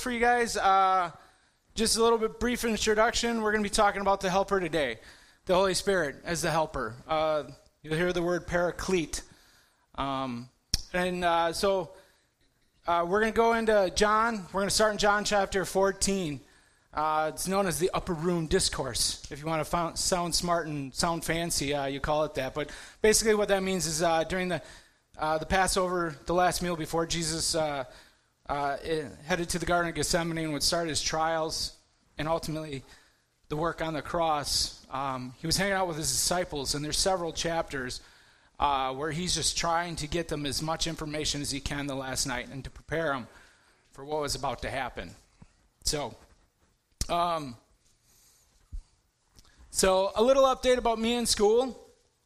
for you guys. Uh, just a little bit brief introduction. We're going to be talking about the helper today, the Holy Spirit as the helper. Uh, you'll hear the word paraclete. Um, and uh, so uh, we're going to go into John. We're going to start in John chapter 14. Uh, it's known as the upper room discourse. If you want to sound smart and sound fancy, uh, you call it that. But basically, what that means is during the the Passover, the last meal before Jesus uh, headed to the Garden of Gethsemane and would start his trials and ultimately the work on the cross. Um, he was hanging out with his disciples, and there's several chapters uh, where he's just trying to get them as much information as he can the last night and to prepare them for what was about to happen. So, um, so a little update about me in school,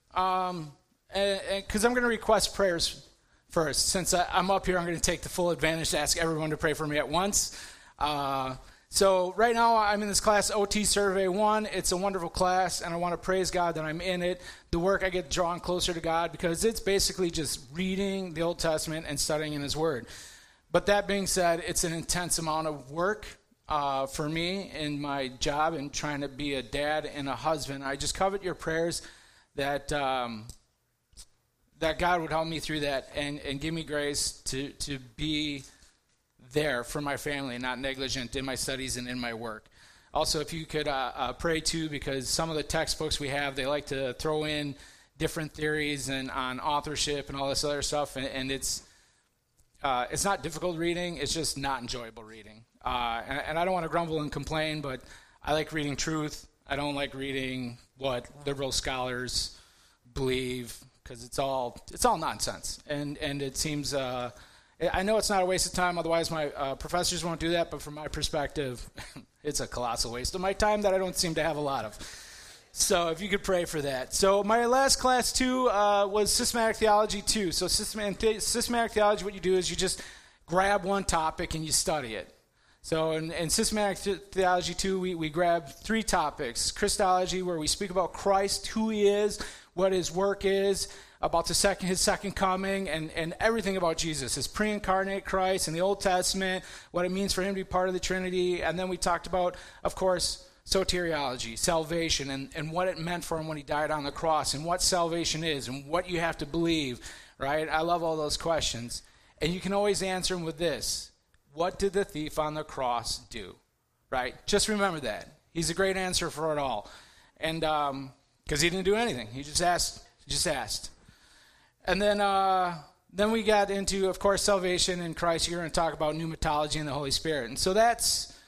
because um, I'm going to request prayers first. Since I, am up here, I'm going to take the full advantage to ask everyone to pray for me at once. Uh, so, right now, I'm in this class, OT Survey 1. It's a wonderful class, and I want to praise God that I'm in it. The work I get drawn closer to God because it's basically just reading the Old Testament and studying in His Word. But that being said, it's an intense amount of work uh, for me in my job and trying to be a dad and a husband. I just covet your prayers that. Um, that God would help me through that and, and give me grace to, to be there for my family not negligent in my studies and in my work. Also, if you could uh, uh, pray too, because some of the textbooks we have, they like to throw in different theories and on authorship and all this other stuff, and, and it's uh, it's not difficult reading; it's just not enjoyable reading. Uh, and, and I don't want to grumble and complain, but I like reading truth. I don't like reading what liberal scholars believe because it's all it's all nonsense, and and it seems. Uh, I know it's not a waste of time, otherwise my uh, professors won't do that. But from my perspective, it's a colossal waste of my time that I don't seem to have a lot of. So if you could pray for that. So my last class too uh, was systematic theology too. So systematic, systematic theology, what you do is you just grab one topic and you study it. So in, in systematic theology too, we, we grab three topics: Christology, where we speak about Christ, who He is, what his work is, about the second, his second coming, and, and everything about Jesus, his pre incarnate Christ in the Old Testament, what it means for him to be part of the Trinity. And then we talked about, of course, soteriology, salvation, and, and what it meant for him when he died on the cross, and what salvation is, and what you have to believe, right? I love all those questions. And you can always answer them with this What did the thief on the cross do? Right? Just remember that. He's a great answer for it all. And, um, because he didn't do anything. He just asked. Just asked. And then, uh, then we got into, of course, salvation in Christ. You're going to talk about pneumatology and the Holy Spirit. And so that's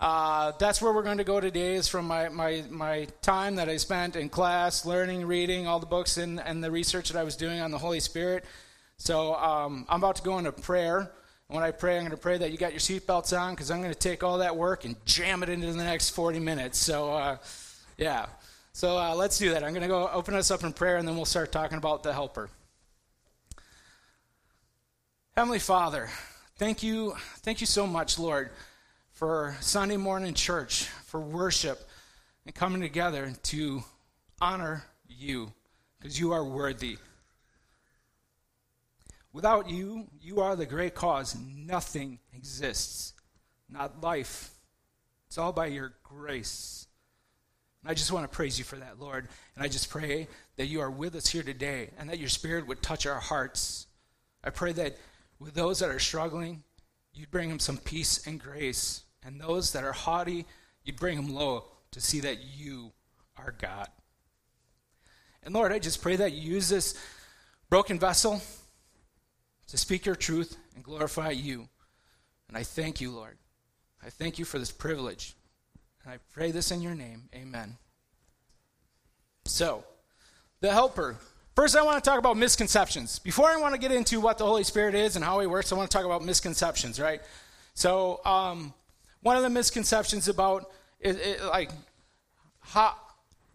uh, that's where we're going to go today. Is from my, my my time that I spent in class, learning, reading all the books and, and the research that I was doing on the Holy Spirit. So um, I'm about to go into prayer. When I pray, I'm going to pray that you got your seatbelts on because I'm going to take all that work and jam it into the next 40 minutes. So, uh, yeah. So uh, let's do that. I'm going to go open us up in prayer and then we'll start talking about the helper. Heavenly Father, thank you, thank you so much, Lord, for Sunday morning church, for worship, and coming together to honor you because you are worthy. Without you, you are the great cause. Nothing exists, not life. It's all by your grace. I just want to praise you for that, Lord. And I just pray that you are with us here today and that your spirit would touch our hearts. I pray that with those that are struggling, you'd bring them some peace and grace. And those that are haughty, you'd bring them low to see that you are God. And Lord, I just pray that you use this broken vessel to speak your truth and glorify you. And I thank you, Lord. I thank you for this privilege. And I pray this in your name. Amen. So, the helper. First, I want to talk about misconceptions. Before I want to get into what the Holy Spirit is and how he works, I want to talk about misconceptions, right? So, um, one of the misconceptions about it, it, like how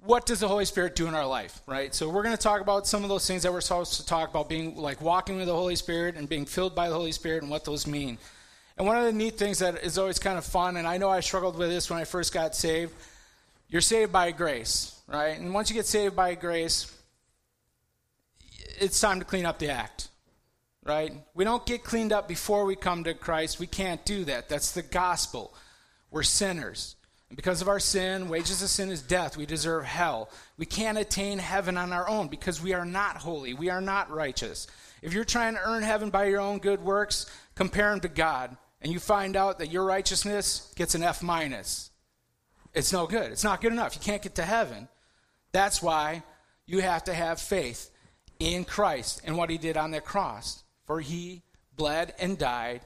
what does the Holy Spirit do in our life, right? So we're going to talk about some of those things that we're supposed to talk about, being like walking with the Holy Spirit and being filled by the Holy Spirit and what those mean. And one of the neat things that is always kind of fun, and I know I struggled with this when I first got saved, you're saved by grace, right? And once you get saved by grace, it's time to clean up the act, right? We don't get cleaned up before we come to Christ. We can't do that. That's the gospel. We're sinners. And because of our sin, wages of sin is death. We deserve hell. We can't attain heaven on our own because we are not holy. We are not righteous. If you're trying to earn heaven by your own good works, compare them to God, and you find out that your righteousness gets an F minus. It's no good. It's not good enough. You can't get to heaven. That's why you have to have faith in Christ and what he did on the cross. For he bled and died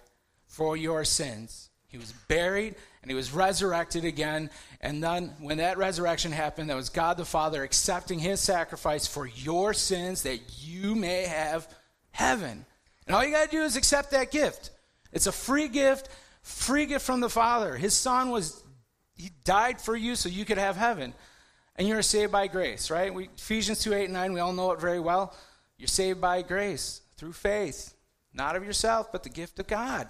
for your sins. He was buried and he was resurrected again. And then when that resurrection happened, that was God the Father accepting his sacrifice for your sins that you may have heaven. And all you got to do is accept that gift. It's a free gift, free gift from the Father. His son was he died for you so you could have heaven. And you're saved by grace, right? We, Ephesians 2 8 and 9, we all know it very well. You're saved by grace through faith, not of yourself, but the gift of God.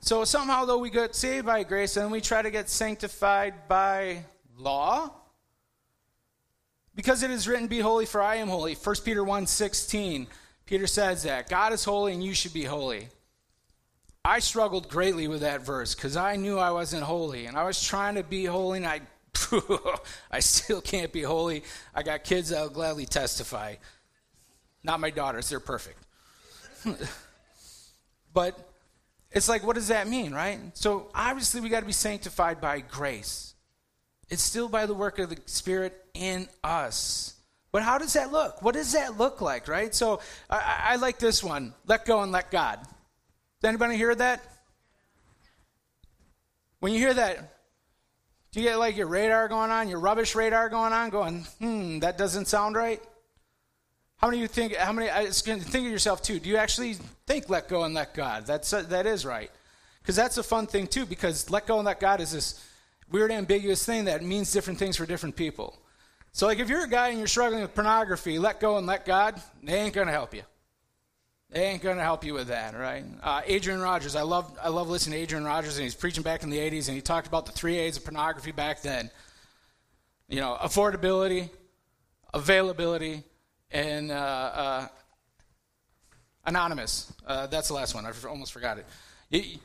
So somehow, though, we get saved by grace and we try to get sanctified by law. Because it is written, Be holy, for I am holy. 1 Peter 1 16, Peter says that. God is holy and you should be holy. I struggled greatly with that verse because I knew I wasn't holy and I was trying to be holy and I I still can't be holy. I got kids that'll gladly testify. Not my daughters, they're perfect. but it's like, what does that mean, right? So obviously, we got to be sanctified by grace. It's still by the work of the Spirit in us. But how does that look? What does that look like, right? So I, I like this one let go and let God. Does anybody hear that? When you hear that, do you get like your radar going on, your rubbish radar going on, going, hmm, that doesn't sound right? How many of you think, how many, I think of yourself too, do you actually think let go and let God? That's, uh, that is right. Because that's a fun thing too, because let go and let God is this weird ambiguous thing that means different things for different people. So like if you're a guy and you're struggling with pornography, let go and let God, they ain't going to help you. They ain't going to help you with that, right? Uh, Adrian Rogers, I love, I love listening to Adrian Rogers, and he's preaching back in the 80s, and he talked about the three A's of pornography back then. You know, affordability, availability, and uh, uh, anonymous. Uh, that's the last one. I almost forgot it. it.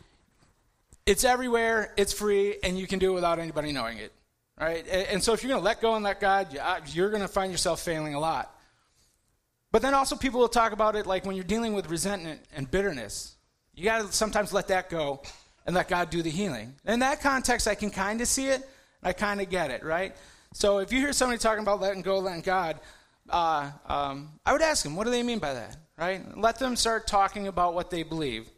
It's everywhere. It's free, and you can do it without anybody knowing it, right? And, and so, if you're going to let go and let God, you're going to find yourself failing a lot. But then also, people will talk about it like when you're dealing with resentment and bitterness. You got to sometimes let that go and let God do the healing. In that context, I can kind of see it. I kind of get it, right? So if you hear somebody talking about letting go, letting God, uh, um, I would ask them, what do they mean by that? Right? Let them start talking about what they believe.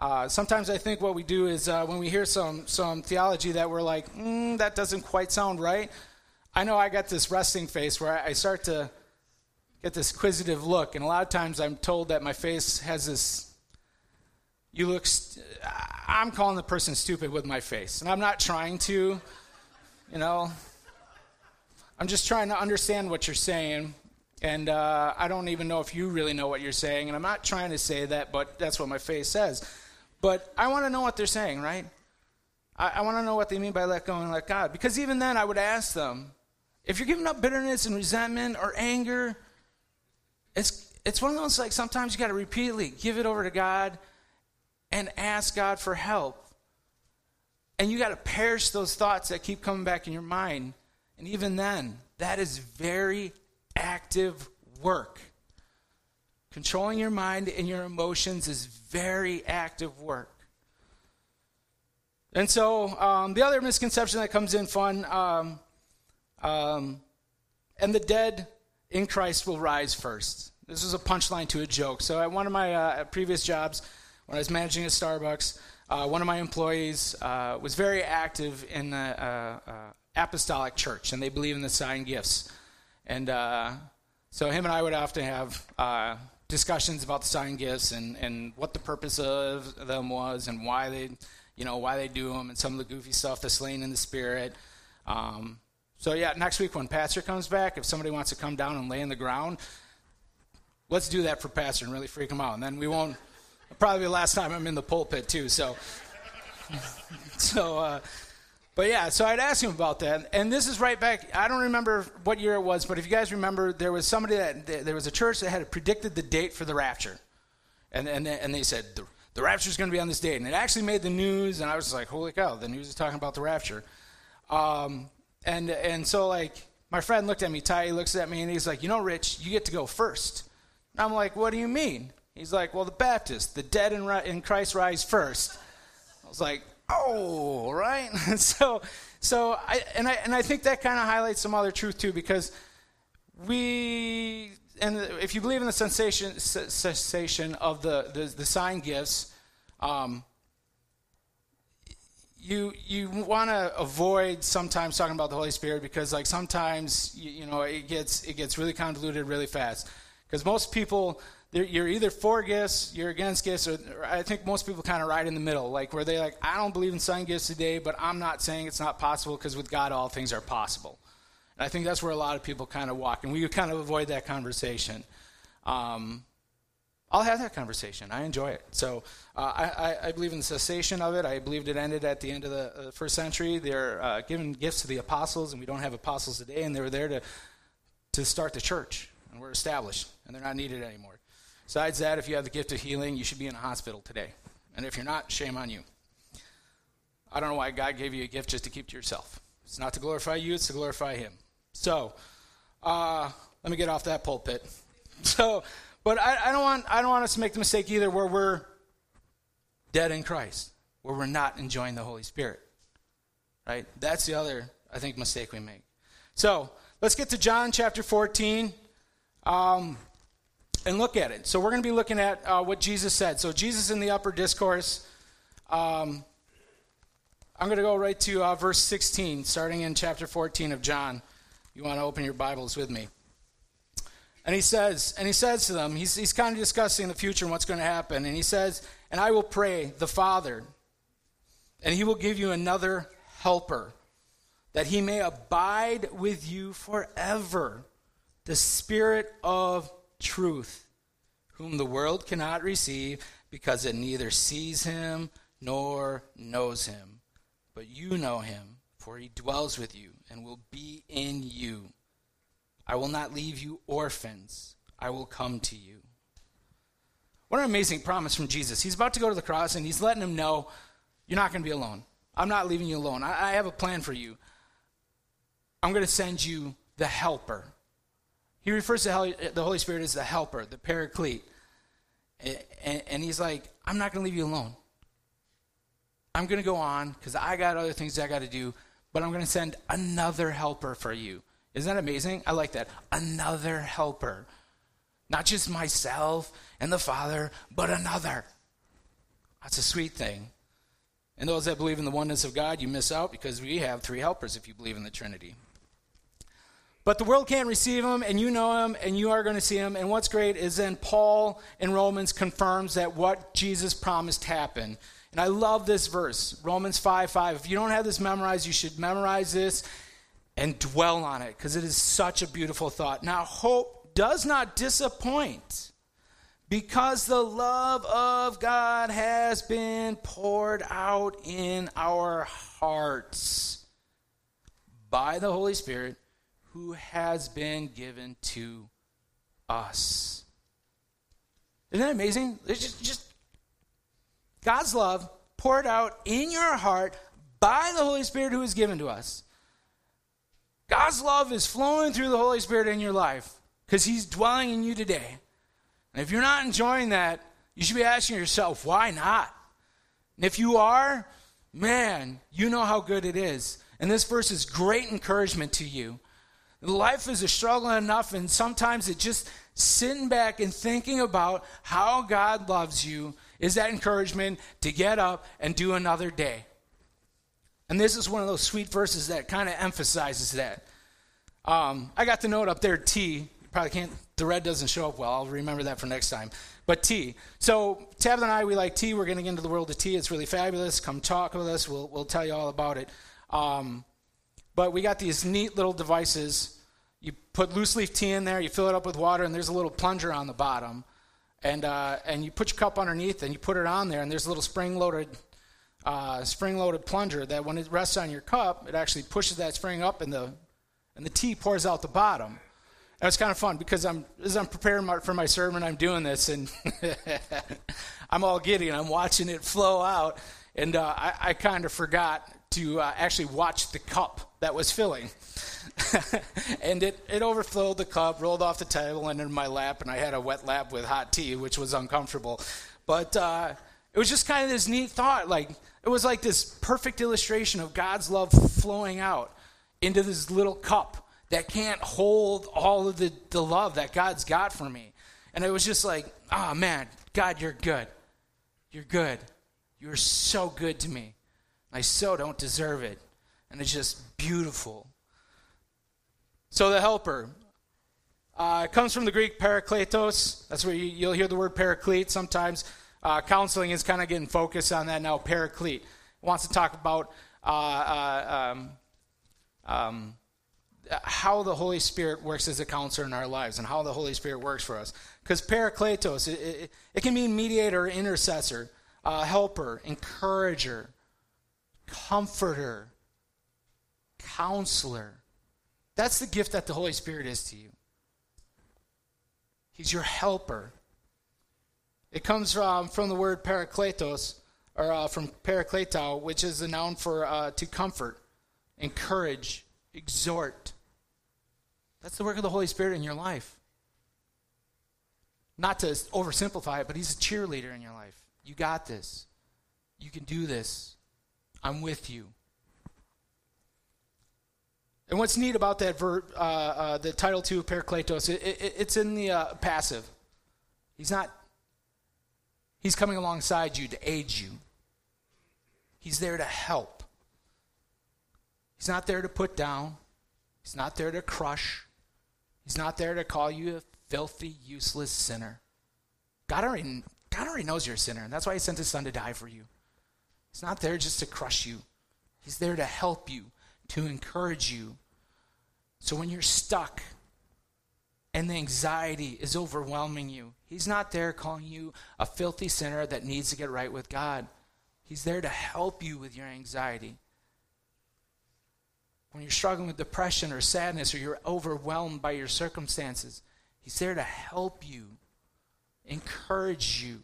Uh, sometimes I think what we do is uh, when we hear some some theology that we're like, mm, that doesn't quite sound right. I know I got this resting face where I start to get this inquisitive look, and a lot of times I'm told that my face has this. You look. St- I'm calling the person stupid with my face, and I'm not trying to. You know, I'm just trying to understand what you're saying and uh, I don't even know if you really know what you're saying. And I'm not trying to say that, but that's what my face says. But I want to know what they're saying, right? I, I want to know what they mean by let go and let God. Because even then, I would ask them if you're giving up bitterness and resentment or anger, it's, it's one of those like sometimes you got to repeatedly give it over to God and ask God for help. And you got to perish those thoughts that keep coming back in your mind. And even then, that is very active work. Controlling your mind and your emotions is very active work. And so um, the other misconception that comes in fun, um, um, and the dead in Christ will rise first. This is a punchline to a joke. So at one of my uh, previous jobs, when I was managing a Starbucks, uh, one of my employees uh, was very active in the uh, uh, apostolic church, and they believe in the sign gifts. And uh, so him and I would often have discussions about the sign gifts and, and what the purpose of them was and why they, you know, why they do them and some of the goofy stuff, the slaying in the spirit. Um, so yeah, next week when Pastor comes back, if somebody wants to come down and lay in the ground, let's do that for Pastor and really freak him out. And then we won't. Probably the last time I'm in the pulpit too. So, so. Uh, but yeah, so I'd ask him about that. And this is right back, I don't remember what year it was, but if you guys remember, there was somebody that, there was a church that had predicted the date for the rapture. And, and, and they said, the, the rapture is going to be on this date. And it actually made the news, and I was like, holy cow, the news is talking about the rapture. Um, and, and so, like, my friend looked at me, Ty, he looks at me, and he's like, you know, Rich, you get to go first. And I'm like, what do you mean? He's like, well, the Baptist, the dead in, in Christ rise first. I was like, oh, right? so, so I, and, I, and I think that kind of highlights some other truth, too, because we and if you believe in the sensation cessation of the, the, the sign gifts, um, you you want to avoid sometimes talking about the Holy Spirit because like sometimes you, you know it gets it gets really convoluted really fast because most people you're either for gifts you're against gifts or, or I think most people kind of right in the middle like where they like I don't believe in sign gifts today but I'm not saying it's not possible because with God all things are possible and I think that's where a lot of people kind of walk, and we kind of avoid that conversation. Um, I'll have that conversation. I enjoy it. So uh, I, I, believe in the cessation of it. I believed it ended at the end of the uh, first century. They're uh, giving gifts to the apostles, and we don't have apostles today, and they were there to, to start the church, and we're established, and they're not needed anymore. Besides that, if you have the gift of healing, you should be in a hospital today. And if you're not, shame on you. I don't know why God gave you a gift just to keep to yourself. It's not to glorify you, it's to glorify Him. So, uh, let me get off that pulpit. So, but I, I, don't want I don't want us to make the mistake either where we're dead in Christ, where we're not enjoying the Holy Spirit. Right? That's the other I think mistake we make. So let's get to John chapter 14. Um, and look at it. So we're going to be looking at uh, what Jesus said. So Jesus in the upper discourse. Um, I'm going to go right to uh, verse 16, starting in chapter 14 of John. You want to open your Bibles with me. And he says, and he says to them, he's, he's kind of discussing the future and what's going to happen. And he says, And I will pray the Father, and he will give you another helper, that he may abide with you forever, the Spirit of truth, whom the world cannot receive, because it neither sees him nor knows him. But you know him, for he dwells with you and will be in you. I will not leave you orphans, I will come to you. What an amazing promise from Jesus. He's about to go to the cross and he's letting him know, You're not going to be alone. I'm not leaving you alone. I, I have a plan for you. I'm going to send you the helper. He refers to the Holy Spirit as the helper, the paraclete. And, and he's like, I'm not going to leave you alone. I'm going to go on because I got other things I got to do but I'm going to send another helper for you. Isn't that amazing? I like that. Another helper. Not just myself and the Father, but another. That's a sweet thing. And those that believe in the oneness of God, you miss out because we have three helpers if you believe in the Trinity. But the world can't receive him, and you know him, and you are going to see him. And what's great is then Paul in Romans confirms that what Jesus promised happened. And I love this verse, Romans 5 5. If you don't have this memorized, you should memorize this and dwell on it because it is such a beautiful thought. Now, hope does not disappoint because the love of God has been poured out in our hearts by the Holy Spirit who has been given to us. Isn't that amazing? It's just, just God's love poured out in your heart by the Holy Spirit who is given to us. God's love is flowing through the Holy Spirit in your life because He's dwelling in you today. And if you're not enjoying that, you should be asking yourself, why not? And if you are, man, you know how good it is. And this verse is great encouragement to you. Life is a struggle enough, and sometimes it just sitting back and thinking about how God loves you is that encouragement to get up and do another day. And this is one of those sweet verses that kind of emphasizes that. Um, I got the note up there, T. You probably can't, the red doesn't show up well. I'll remember that for next time. But T. So, Tabitha and I, we like tea. We're getting into the world of tea. It's really fabulous. Come talk with us. We'll, we'll tell you all about it. Um, but we got these neat little devices. You put loose leaf tea in there, you fill it up with water, and there's a little plunger on the bottom and uh, and you put your cup underneath and you put it on there, and there's a little spring-loaded uh, spring-loaded plunger that when it rests on your cup, it actually pushes that spring up, and the and the tea pours out the bottom. It was kind of fun because I'm as I'm preparing my, for my sermon, I'm doing this, and I'm all giddy, and I'm watching it flow out, and uh, I, I kind of forgot to uh, actually watch the cup that was filling. and it, it overflowed the cup, rolled off the table, and in my lap, and I had a wet lap with hot tea, which was uncomfortable. But uh, it was just kind of this neat thought. Like, it was like this perfect illustration of God's love flowing out into this little cup that can't hold all of the, the love that God's got for me. And it was just like, oh man, God, you're good. You're good. You're so good to me. I so don't deserve it. And it's just beautiful. So the helper uh, comes from the Greek parakletos. That's where you, will hear the word paraclete sometimes. Uh, counseling is kind of getting focused on that now. Paraclete wants to talk about uh, uh um, um, how the Holy Spirit works as a counselor in our lives and how the Holy Spirit works for us. Because parakletos, it, it, it, can mean mediator, intercessor, uh, helper, encourager, comforter, counselor. That's the gift that the Holy Spirit is to you. He's your helper. It comes from, from the word parakletos, or uh, from parakleto, which is a noun for uh, to comfort, encourage, exhort. That's the work of the Holy Spirit in your life. Not to oversimplify it, but He's a cheerleader in your life. You got this. You can do this. I'm with you. And what's neat about that verb, uh, uh, the title two of Parakletos, it, it, it's in the uh, passive. He's not, he's coming alongside you to aid you. He's there to help. He's not there to put down. He's not there to crush. He's not there to call you a filthy, useless sinner. God already, God already knows you're a sinner, and that's why He sent His Son to die for you. He's not there just to crush you, He's there to help you, to encourage you. So when you're stuck and the anxiety is overwhelming you, He's not there calling you a filthy sinner that needs to get right with God. He's there to help you with your anxiety when you're struggling with depression or sadness or you're overwhelmed by your circumstances, He's there to help you, encourage you.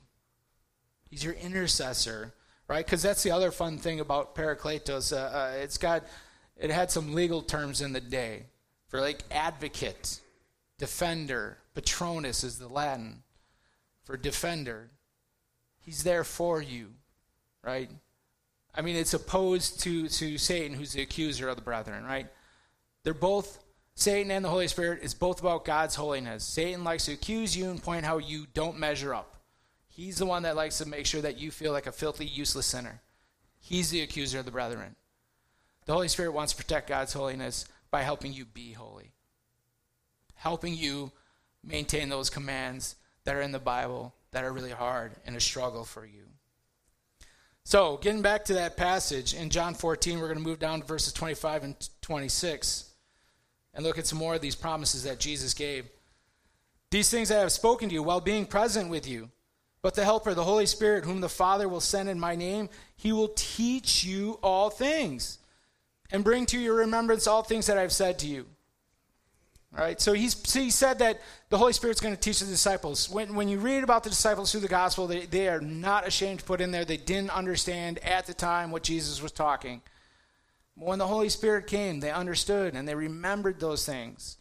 He's your intercessor, right? Because that's the other fun thing about Parakletos. Uh, uh, it's got, it had some legal terms in the day for like advocate, defender, patronus is the Latin for defender. He's there for you, right? I mean, it's opposed to, to Satan, who's the accuser of the brethren, right? They're both, Satan and the Holy Spirit is both about God's holiness. Satan likes to accuse you and point how you don't measure up. He's the one that likes to make sure that you feel like a filthy, useless sinner. He's the accuser of the brethren. The Holy Spirit wants to protect God's holiness by helping you be holy, helping you maintain those commands that are in the Bible that are really hard and a struggle for you. So, getting back to that passage in John 14, we're going to move down to verses 25 and 26 and look at some more of these promises that Jesus gave. These things I have spoken to you while being present with you. But the Helper, the Holy Spirit, whom the Father will send in my name, he will teach you all things and bring to your remembrance all things that I have said to you. All right, so he's, he said that the Holy Spirit's going to teach the disciples. When, when you read about the disciples through the gospel, they, they are not ashamed to put in there they didn't understand at the time what Jesus was talking. When the Holy Spirit came, they understood and they remembered those things.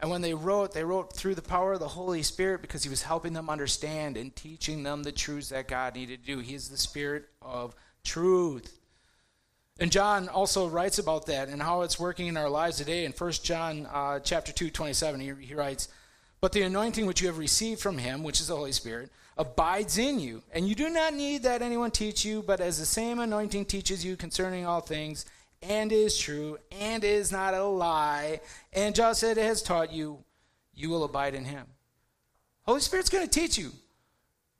And when they wrote, they wrote through the power of the Holy Spirit because he was helping them understand and teaching them the truths that God needed to do. He is the Spirit of truth. And John also writes about that and how it's working in our lives today. In 1 John uh, chapter 2, 27, he, he writes, But the anointing which you have received from him, which is the Holy Spirit, abides in you. And you do not need that anyone teach you, but as the same anointing teaches you concerning all things, and is true, and is not a lie, and just as it has taught you, you will abide in him. Holy Spirit's going to teach you.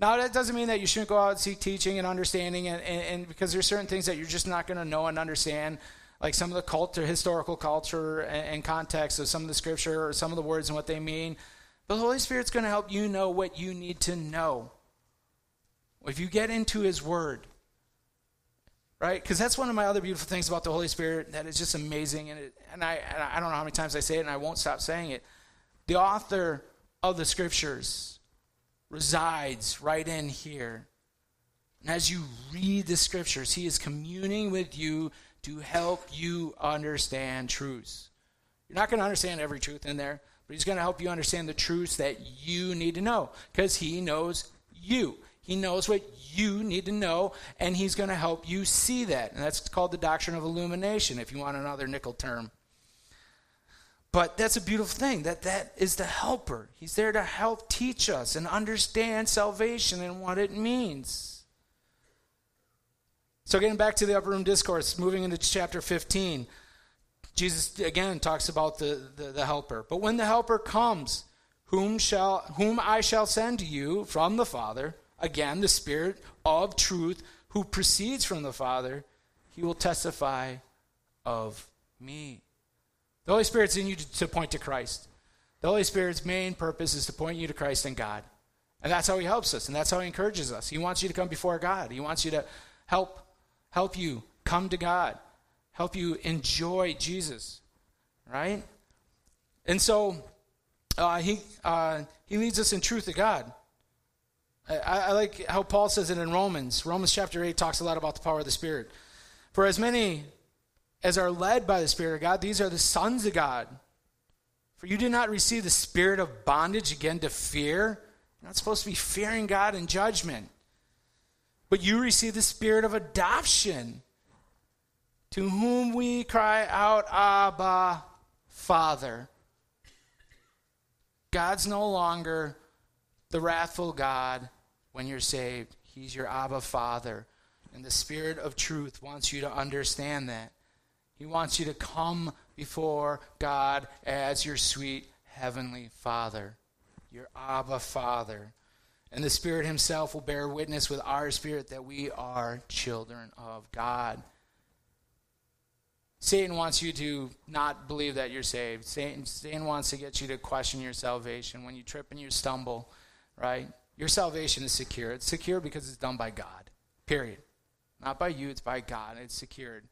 Now, that doesn't mean that you shouldn't go out and seek teaching and understanding, and, and, and because there's certain things that you're just not going to know and understand, like some of the culture, historical culture and, and context of some of the scripture or some of the words and what they mean. But the Holy Spirit's going to help you know what you need to know. If you get into His Word, right? Because that's one of my other beautiful things about the Holy Spirit that is just amazing. And, it, and, I, and I don't know how many times I say it, and I won't stop saying it. The author of the scriptures resides right in here. And as you read the scriptures, he is communing with you to help you understand truths. You're not going to understand every truth in there, but he's going to help you understand the truths that you need to know because he knows you. He knows what you need to know, and he's going to help you see that. And that's called the doctrine of illumination, if you want another nickel term. But that's a beautiful thing that that is the helper. He's there to help teach us and understand salvation and what it means. So getting back to the upper room discourse, moving into chapter 15, Jesus again talks about the, the, the helper. But when the helper comes, whom shall whom I shall send to you from the Father, again the Spirit of truth who proceeds from the Father, he will testify of me. The Holy Spirit's in you to, to point to Christ. The Holy Spirit's main purpose is to point you to Christ and God. And that's how he helps us, and that's how he encourages us. He wants you to come before God. He wants you to help help you come to God, help you enjoy Jesus, right? And so uh, he uh, he leads us in truth to God. I, I like how Paul says it in Romans. Romans chapter eight talks a lot about the power of the Spirit. For as many as are led by the Spirit of God, these are the sons of God. For you did not receive the spirit of bondage again to fear. You're not supposed to be fearing God in judgment. But you received the spirit of adoption, to whom we cry out, Abba, Father. God's no longer the wrathful God when you're saved. He's your Abba Father. And the Spirit of truth wants you to understand that. He wants you to come before God as your sweet heavenly Father, your Abba Father. And the Spirit Himself will bear witness with our spirit that we are children of God. Satan wants you to not believe that you're saved. Satan, Satan wants to get you to question your salvation. When you trip and you stumble, right? Your salvation is secure. It's secure because it's done by God, period. Not by you, it's by God. It's secured.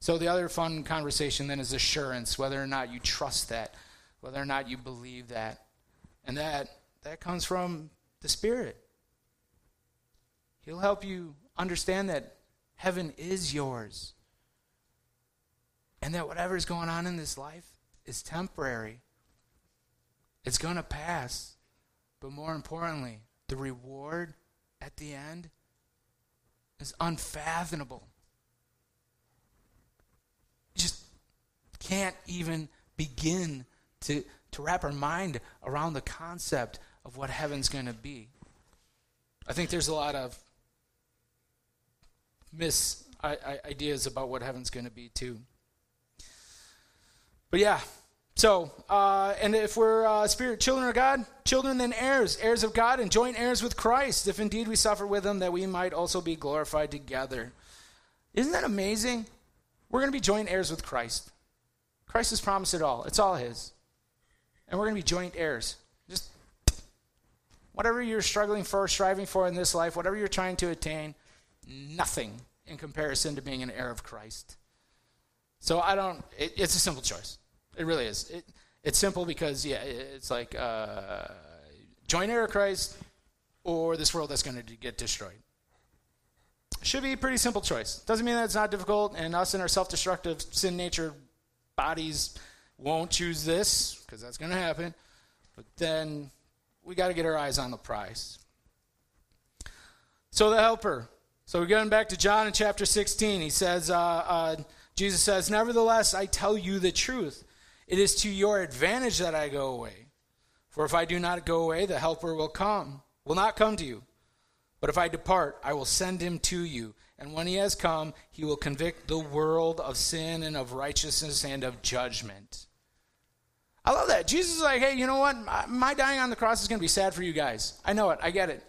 So the other fun conversation then is assurance, whether or not you trust that, whether or not you believe that. And that that comes from the Spirit. He'll help you understand that heaven is yours. And that whatever is going on in this life is temporary. It's going to pass. But more importantly, the reward at the end is unfathomable. Can't even begin to, to wrap our mind around the concept of what heaven's going to be. I think there's a lot of mis ideas about what heaven's going to be too. But yeah, so uh, and if we're uh, spirit children of God, children then heirs, heirs of God, and joint heirs with Christ, if indeed we suffer with Him, that we might also be glorified together. Isn't that amazing? We're going to be joint heirs with Christ. Christ has promised it all. It's all His. And we're going to be joint heirs. Just whatever you're struggling for, striving for in this life, whatever you're trying to attain, nothing in comparison to being an heir of Christ. So I don't, it, it's a simple choice. It really is. It, it's simple because, yeah, it's like uh, joint heir of Christ or this world that's going to get destroyed. Should be a pretty simple choice. Doesn't mean that it's not difficult, and us in our self destructive sin nature bodies won't choose this because that's going to happen. But then we got to get our eyes on the prize. So the helper. So we're going back to John in chapter 16. He says, uh, uh, Jesus says, Nevertheless, I tell you the truth. It is to your advantage that I go away. For if I do not go away, the helper will come, will not come to you. But if I depart, I will send him to you. And when he has come, he will convict the world of sin and of righteousness and of judgment. I love that. Jesus is like, hey, you know what? My dying on the cross is going to be sad for you guys. I know it. I get it.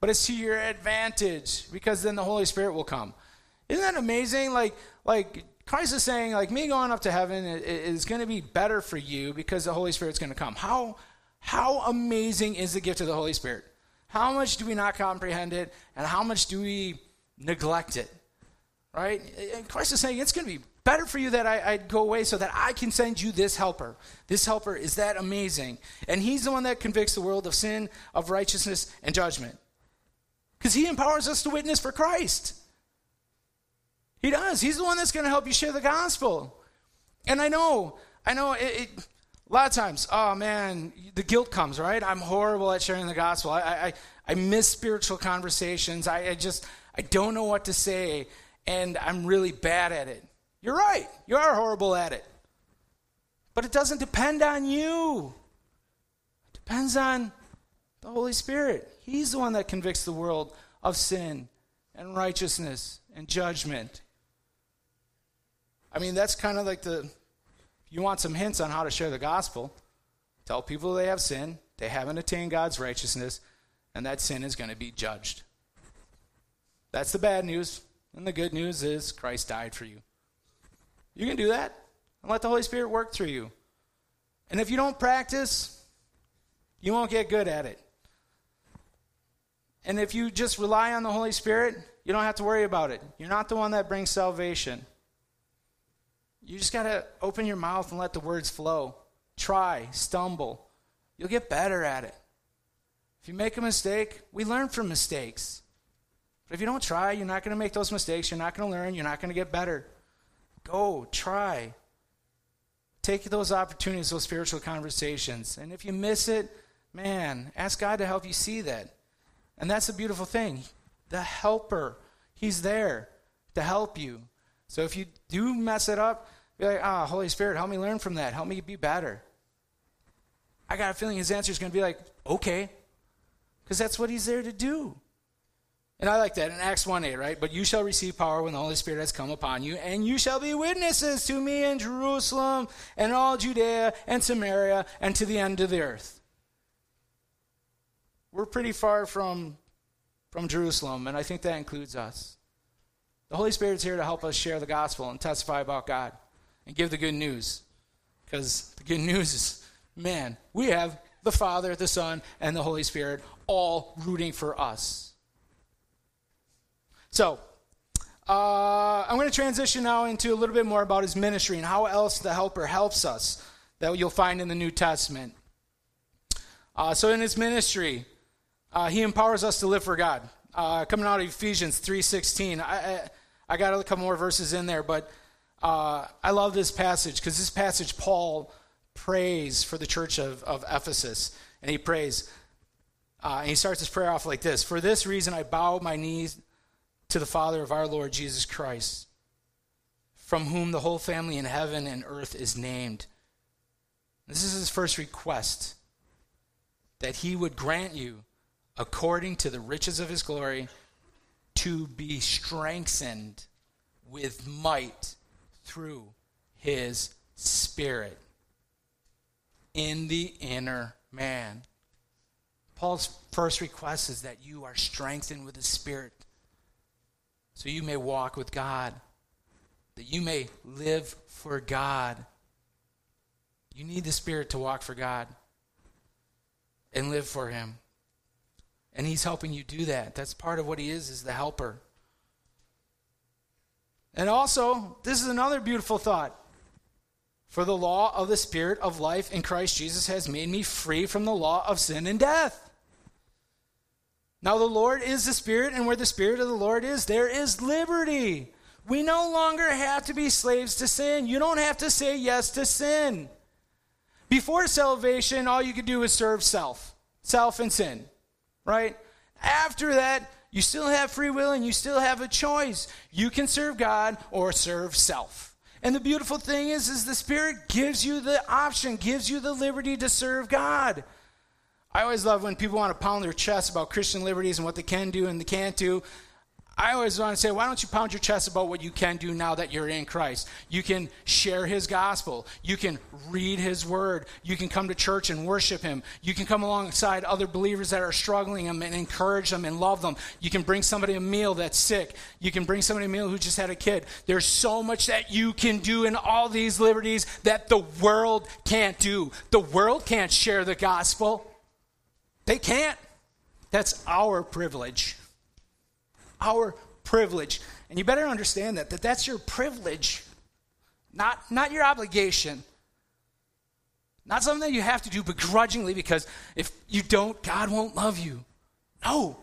But it's to your advantage because then the Holy Spirit will come. Isn't that amazing? Like, like Christ is saying, like me going up to heaven is going to be better for you because the Holy Spirit's going to come. How, how amazing is the gift of the Holy Spirit? How much do we not comprehend it? And how much do we neglect it. Right? And Christ is saying it's going to be Better for you that I, go away so that I can send you this helper. This helper is that amazing. And he's the one that convicts the world of sin, of righteousness, and judgment. Because he empowers us to witness for Christ. He does. He's the one that's going to help you share the gospel. And I know, I know it, it, a lot of times, oh man, the guilt comes, right? I'm horrible at sharing the gospel. I, I, I miss spiritual conversations. I, I just, I don't know what to say, and I'm really bad at it. You're right. You are horrible at it. But it doesn't depend on you. It depends on the Holy Spirit. He's the one that convicts the world of sin and righteousness and judgment. I mean, that's kind of like the you want some hints on how to share the gospel. Tell people they have sin, they haven't attained God's righteousness, and that sin is going to be judged. That's the bad news. And the good news is Christ died for you. You can do that and let the Holy Spirit work through you. And if you don't practice, you won't get good at it. And if you just rely on the Holy Spirit, you don't have to worry about it. You're not the one that brings salvation. You just got to open your mouth and let the words flow. Try, stumble. You'll get better at it. If you make a mistake, we learn from mistakes. But if you don't try, you're not going to make those mistakes. You're not going to learn. You're not going to get better. Go, try. Take those opportunities, those spiritual conversations. And if you miss it, man, ask God to help you see that. And that's the beautiful thing. The helper, He's there to help you. So if you do mess it up, be like, ah, Holy Spirit, help me learn from that. Help me be better. I got a feeling his answer is going to be like, okay. Because that's what he's there to do. And I like that in Acts 1 8, right? But you shall receive power when the Holy Spirit has come upon you, and you shall be witnesses to me in Jerusalem and all Judea and Samaria and to the end of the earth. We're pretty far from, from Jerusalem, and I think that includes us. The Holy Spirit's here to help us share the gospel and testify about God and give the good news. Because the good news is, man, we have the Father, the Son, and the Holy Spirit all rooting for us. So, uh, I'm going to transition now into a little bit more about his ministry and how else the Helper helps us that you'll find in the New Testament. Uh, so, in his ministry, uh, he empowers us to live for God. Uh, coming out of Ephesians 3:16, I, I, I, got a couple more verses in there, but uh, I love this passage because this passage Paul prays for the church of, of Ephesus, and he prays. Uh, and he starts his prayer off like this: "For this reason, I bow my knees." To the Father of our Lord Jesus Christ, from whom the whole family in heaven and earth is named. This is his first request that he would grant you, according to the riches of his glory, to be strengthened with might through his Spirit in the inner man. Paul's first request is that you are strengthened with the Spirit so you may walk with God, that you may live for God. You need the Spirit to walk for God and live for Him. And He's helping you do that. That's part of what He is, is the helper. And also, this is another beautiful thought. For the law of the Spirit of life in Christ Jesus has made me free from the law of sin and death. Now, the Lord is the Spirit, and where the Spirit of the Lord is, there is liberty. We no longer have to be slaves to sin. You don't have to say yes to sin. Before salvation, all you could do is serve self, self and sin, right? After that, you still have free will and you still have a choice. You can serve God or serve self. And the beautiful thing is, is the Spirit gives you the option, gives you the liberty to serve God. I always love when people want to pound their chest about Christian liberties and what they can do and they can't do. I always want to say, why don't you pound your chest about what you can do now that you're in Christ? You can share his gospel. You can read his word. You can come to church and worship him. You can come alongside other believers that are struggling and encourage them and love them. You can bring somebody a meal that's sick. You can bring somebody a meal who just had a kid. There's so much that you can do in all these liberties that the world can't do. The world can't share the gospel. They can't. That's our privilege. Our privilege. And you better understand that, that that's your privilege. Not, not your obligation. Not something that you have to do begrudgingly because if you don't, God won't love you. No.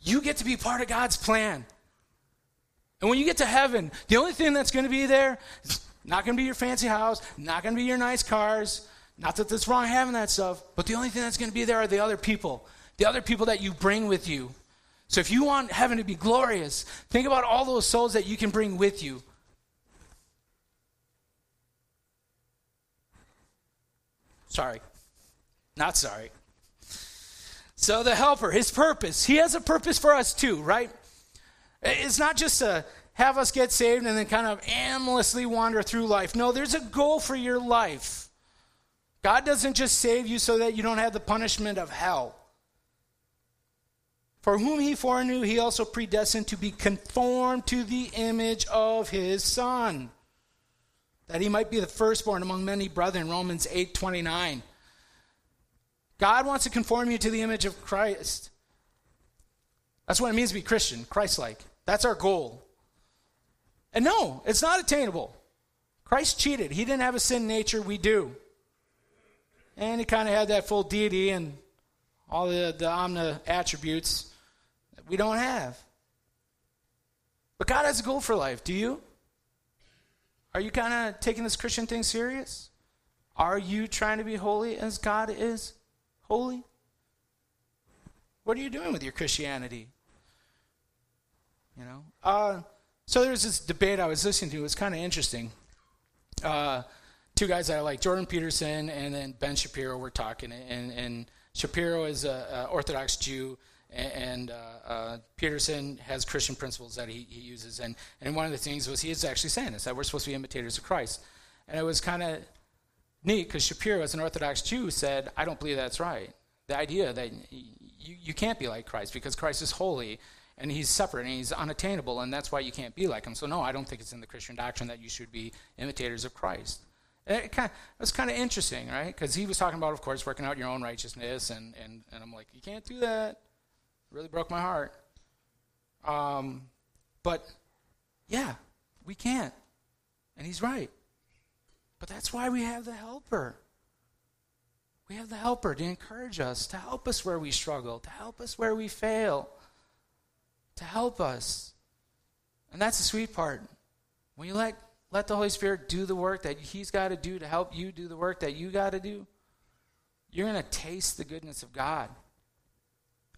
You get to be part of God's plan. And when you get to heaven, the only thing that's going to be there is not going to be your fancy house, not going to be your nice cars. Not that that's wrong having that stuff, but the only thing that's going to be there are the other people, the other people that you bring with you. So if you want heaven to be glorious, think about all those souls that you can bring with you. Sorry. Not sorry. So the helper, his purpose, he has a purpose for us too, right? It's not just to have us get saved and then kind of aimlessly wander through life. No, there's a goal for your life. God doesn't just save you so that you don't have the punishment of hell. For whom he foreknew, he also predestined to be conformed to the image of his Son, that he might be the firstborn among many brethren. Romans 8 29. God wants to conform you to the image of Christ. That's what it means to be Christian, Christ like. That's our goal. And no, it's not attainable. Christ cheated. He didn't have a sin nature, we do. And he kind of had that full deity and all the, the omni attributes that we don't have. But God has a goal for life. Do you? Are you kind of taking this Christian thing serious? Are you trying to be holy as God is holy? What are you doing with your Christianity? You know? Uh, so there's this debate I was listening to. It was kind of interesting. Uh, two guys that I like, Jordan Peterson and then Ben Shapiro, were talking. And, and Shapiro is an Orthodox Jew, and uh, uh, Peterson has Christian principles that he, he, uses. And, and one of the things was he is actually saying this, that we're supposed to be imitators of Christ. And it was kind of neat because Shapiro, as an Orthodox Jew, said, I don't believe that's right. The idea that you, you can't be like Christ because Christ is holy and he's separate and he's unattainable, and that's why you can't be like him. So, no, I don't think it's in the Christian doctrine that you should be imitators of Christ. It, kind of, was kind of interesting, right? Because he was talking about, of course, working out your own righteousness, and, and, and I'm like, you can't do that. It really broke my heart. Um, but, yeah, we can't. And he's right. But that's why we have the helper. We have the helper to encourage us, to help us where we struggle, to help us where we fail, to help us. And that's the sweet part. When you let let the Holy Spirit do the work that He's got to do to help you do the work that you got to do, you're going to taste the goodness of God.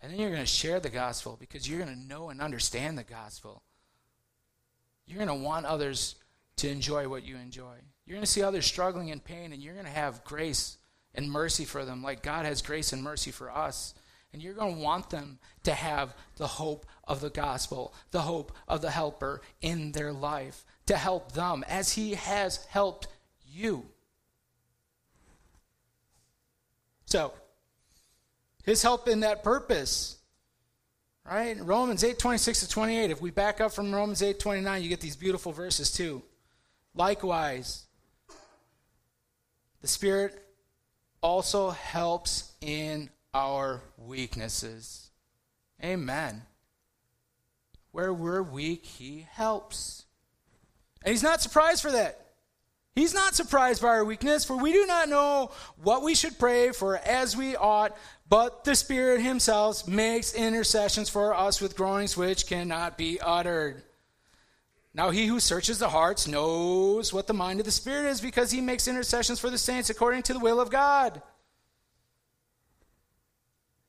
And then you're going to share the gospel because you're going to know and understand the gospel. You're going to want others to enjoy what you enjoy. You're going to see others struggling in pain, and you're going to have grace and mercy for them, like God has grace and mercy for us. And you're going to want them to have the hope of the gospel, the hope of the helper in their life to help them as he has helped you. So, his help in that purpose, right? Romans 8 26 to 28. If we back up from Romans 8 29, you get these beautiful verses too. Likewise, the Spirit also helps in our weaknesses. Amen. Where we're weak, He helps. And he's not surprised for that. He's not surprised by our weakness, for we do not know what we should pray for as we ought, but the Spirit Himself makes intercessions for us with groanings which cannot be uttered. Now, he who searches the hearts knows what the mind of the Spirit is because he makes intercessions for the saints according to the will of God.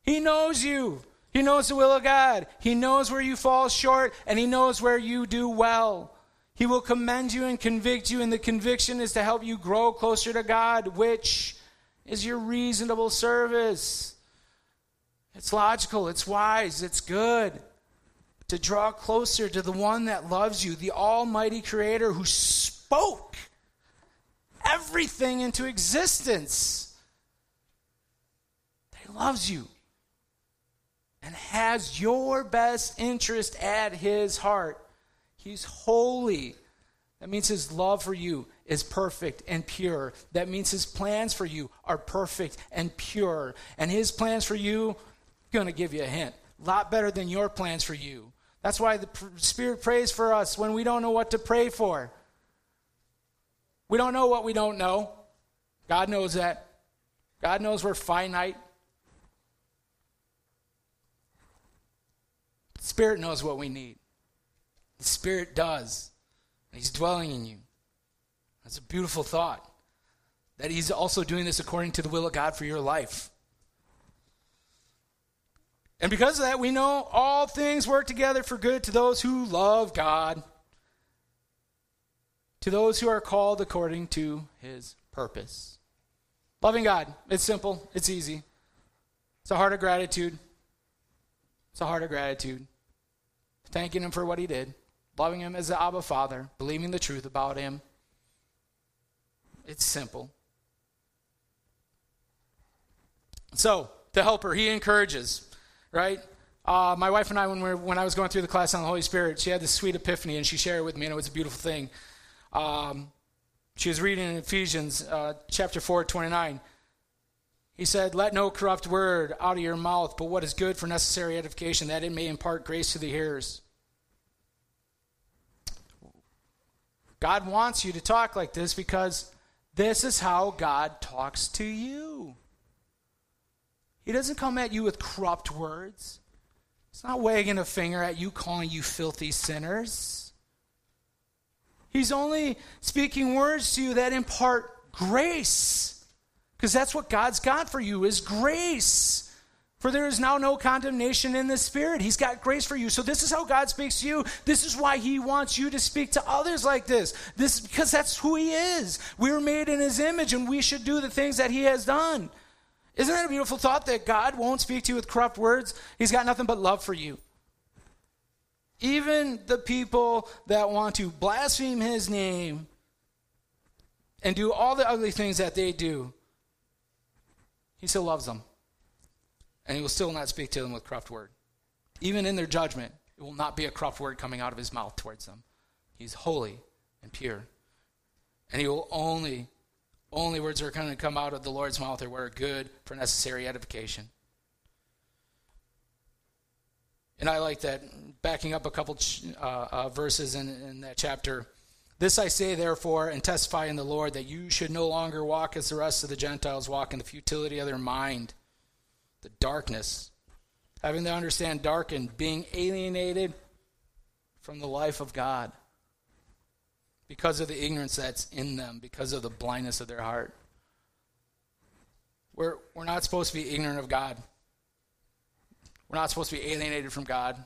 He knows you. He knows the will of God. He knows where you fall short, and he knows where you do well. He will commend you and convict you, and the conviction is to help you grow closer to God, which is your reasonable service. It's logical, it's wise, it's good to draw closer to the one that loves you, the Almighty Creator who spoke everything into existence. He loves you and has your best interest at his heart. He's holy. That means his love for you is perfect and pure. That means his plans for you are perfect and pure. And his plans for you, going to give you a hint, a lot better than your plans for you. That's why the Spirit prays for us when we don't know what to pray for. We don't know what we don't know. God knows that. God knows we're finite. Spirit knows what we need. Spirit does. He's dwelling in you. That's a beautiful thought. That He's also doing this according to the will of God for your life. And because of that, we know all things work together for good to those who love God, to those who are called according to his purpose. Loving God, it's simple, it's easy. It's a heart of gratitude. It's a heart of gratitude. Thanking him for what he did, loving him as the Abba Father, believing the truth about him. It's simple. So, the helper, he encourages right? Uh, my wife and I, when, we when I was going through the class on the Holy Spirit, she had this sweet epiphany, and she shared it with me, and it was a beautiful thing. Um, she was reading in Ephesians uh, chapter 4, 29. He said, Let no corrupt word out of your mouth, but what is good for necessary edification, that it may impart grace to the hearers. God wants you to talk like this because this is how God talks to you. He doesn't come at you with corrupt words. He's not wagging a finger at you, calling you filthy sinners. He's only speaking words to you that impart grace. Because that's what God's got for you is grace. For there is now no condemnation in the Spirit. He's got grace for you. So this is how God speaks to you. This is why He wants you to speak to others like this. This is because that's who He is. We were made in His image, and we should do the things that He has done. Isn't that a beautiful thought that God won't speak to you with corrupt words? He's got nothing but love for you. Even the people that want to blaspheme his name and do all the ugly things that they do, he still loves them. And he will still not speak to them with corrupt word. Even in their judgment, it will not be a corrupt word coming out of his mouth towards them. He's holy and pure. And he will only only words that are going to come out of the Lord's mouth are are good for necessary edification. And I like that, backing up a couple uh, uh, verses in, in that chapter. This I say, therefore, and testify in the Lord that you should no longer walk as the rest of the Gentiles walk in the futility of their mind, the darkness, having to understand darkened, being alienated from the life of God because of the ignorance that's in them, because of the blindness of their heart. We're, we're not supposed to be ignorant of God. We're not supposed to be alienated from God.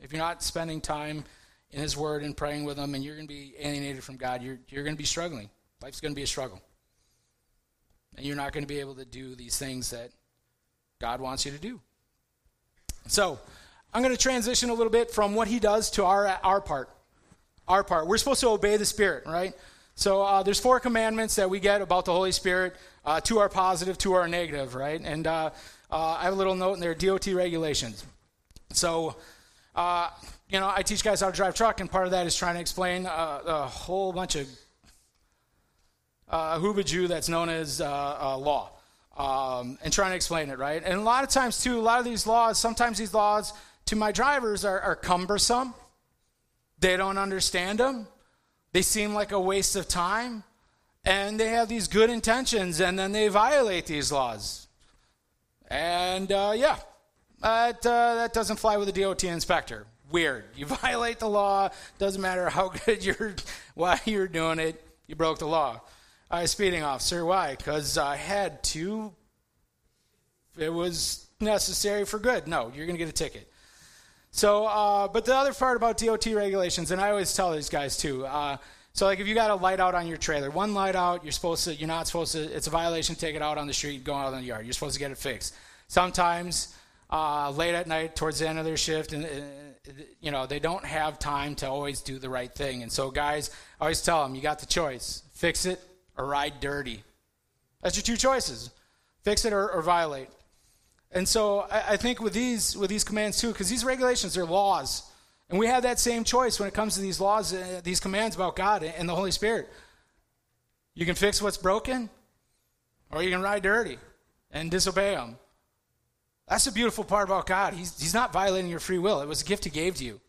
If you're not spending time in His Word and praying with Him, and you're going to be alienated from God, you're, you're going to be struggling. Life's going to be a struggle. And you're not going to be able to do these things that God wants you to do. So, I'm going to transition a little bit from what He does to our, our part our part. We're supposed to obey the Spirit, right? So uh, there's four commandments that we get about the Holy Spirit. Uh, two are positive, two are negative, right? And uh, uh I have a little note in there: DOT regulations. So, uh, you know, I teach guys how to drive truck, and part of that is trying to explain uh, a whole bunch of uh, Jew that's known as law, um, and trying to explain it, right? And a lot of times, too, a lot of these laws, sometimes these laws to my drivers are, are cumbersome they don't understand them. They seem like a waste of time. And they have these good intentions, and then they violate these laws. And uh, yeah, that, uh, that doesn't fly with a DOT inspector. Weird. You violate the law, doesn't matter how good you're, why you're doing it, you broke the law. I was speeding officer. Why? Because I had to. It was necessary for good. No, you're going to get a ticket. So, uh, but the other part about DOT regulations, and I always tell these guys too. Uh, so, like, if you got a light out on your trailer, one light out, you're supposed to, you're not supposed to. It's a violation. Take it out on the street, go out in the yard. You're supposed to get it fixed. Sometimes, uh, late at night, towards the end of their shift, and you know they don't have time to always do the right thing. And so, guys, I always tell them, you got the choice: fix it or ride dirty. That's your two choices: fix it or, or violate. And so I, I think with these with these commands too, because these regulations are laws, and we have that same choice when it comes to these laws, uh, these commands about God and the Holy Spirit. You can fix what's broken, or you can ride dirty and disobey Him. That's the beautiful part about God. He's, he's not violating your free will. It was a gift He gave to you.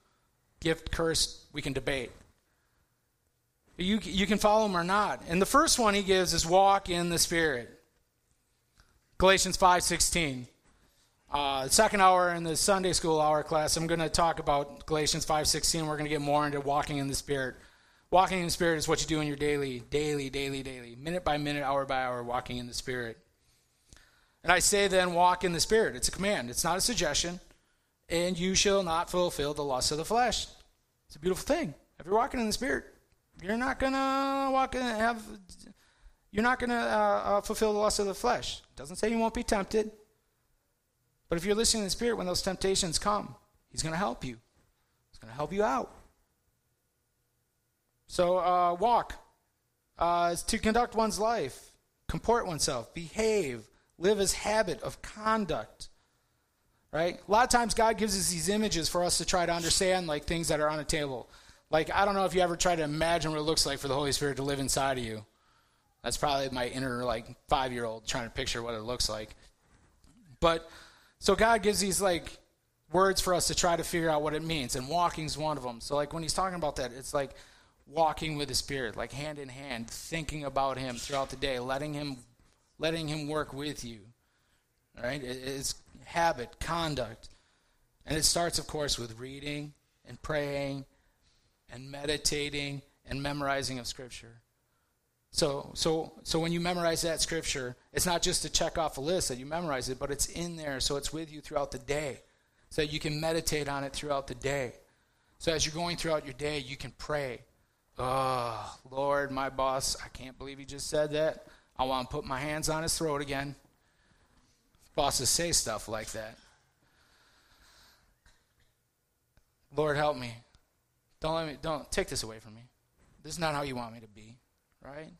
Gift, curse, we can debate. You, you can follow him or not. And the first one he gives is walk in the Spirit. Galatians 5.16. Uh, second hour in the Sunday school hour class, I'm going to talk about Galatians 5.16. We're going to get more into walking in the Spirit. Walking in the Spirit is what you do in your daily, daily, daily, daily, minute by minute, hour by hour, walking in the Spirit. And I say then, walk in the Spirit. It's a command, it's not a suggestion. And you shall not fulfill the lust of the flesh. It's a beautiful thing. If you're walking in the Spirit, you're not to walk in and have, you're not to uh, uh, fulfill the lust of the flesh. Doesn't say you won't be tempted. But if you're listening to the Spirit when those temptations come, He's to help you. He's to help you out. So, uh, walk uh, is to conduct one's life, comport oneself, behave, live as habit of conduct. Right? A lot of times, God gives us these images for us to try to understand, like things that are on a table. Like, I don't know if you ever try to imagine what it looks like for the Holy Spirit to live inside of you. That's probably my inner, like, five year old trying to picture what it looks like. But, so God gives these, like, words for us to try to figure out what it means, and walking is one of them. So, like, when he's talking about that, it's like, walking with the Spirit, like hand in hand, thinking about Him throughout the day, letting Him, letting Him work with you. Right? It's habit, conduct, and it starts, of course, with reading and praying, and meditating and memorizing of Scripture. So, so, so when you memorize that Scripture, it's not just to check off a list that you memorize it, but it's in there, so it's with you throughout the day, so that you can meditate on it throughout the day. So as you're going throughout your day, you can pray Oh, Lord, my boss, I can't believe he just said that. I want to put my hands on his throat again. Bosses say stuff like that. Lord, help me. Don't let me don't take this away from me. This is not how you want me to be, right?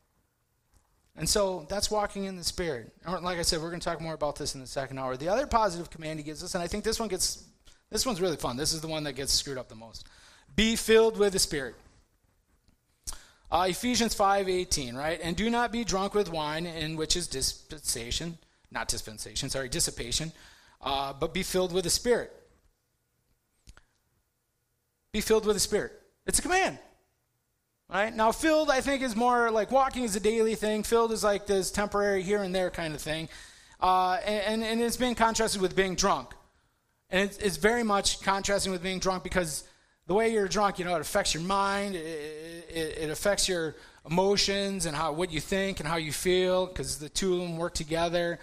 And so that's walking in the spirit. Like I said, we're going to talk more about this in the second hour. The other positive command he gives us, and I think this one gets this one's really fun. This is the one that gets screwed up the most. Be filled with the spirit. Uh, Ephesians 5:18, right? And do not be drunk with wine, in which is dispensation, not dispensation, sorry, dissipation, uh, but be filled with the Spirit. Be filled with the Spirit. It's a command. Right? Now, filled, I think, is more like walking is a daily thing. Filled is like this temporary here and there kind of thing. Uh, and, and it's being contrasted with being drunk. And it's, it's very much contrasting with being drunk because the way you're drunk, you know, it affects your mind, it, it, it affects your emotions and how what you think and how you feel because the two of them work together,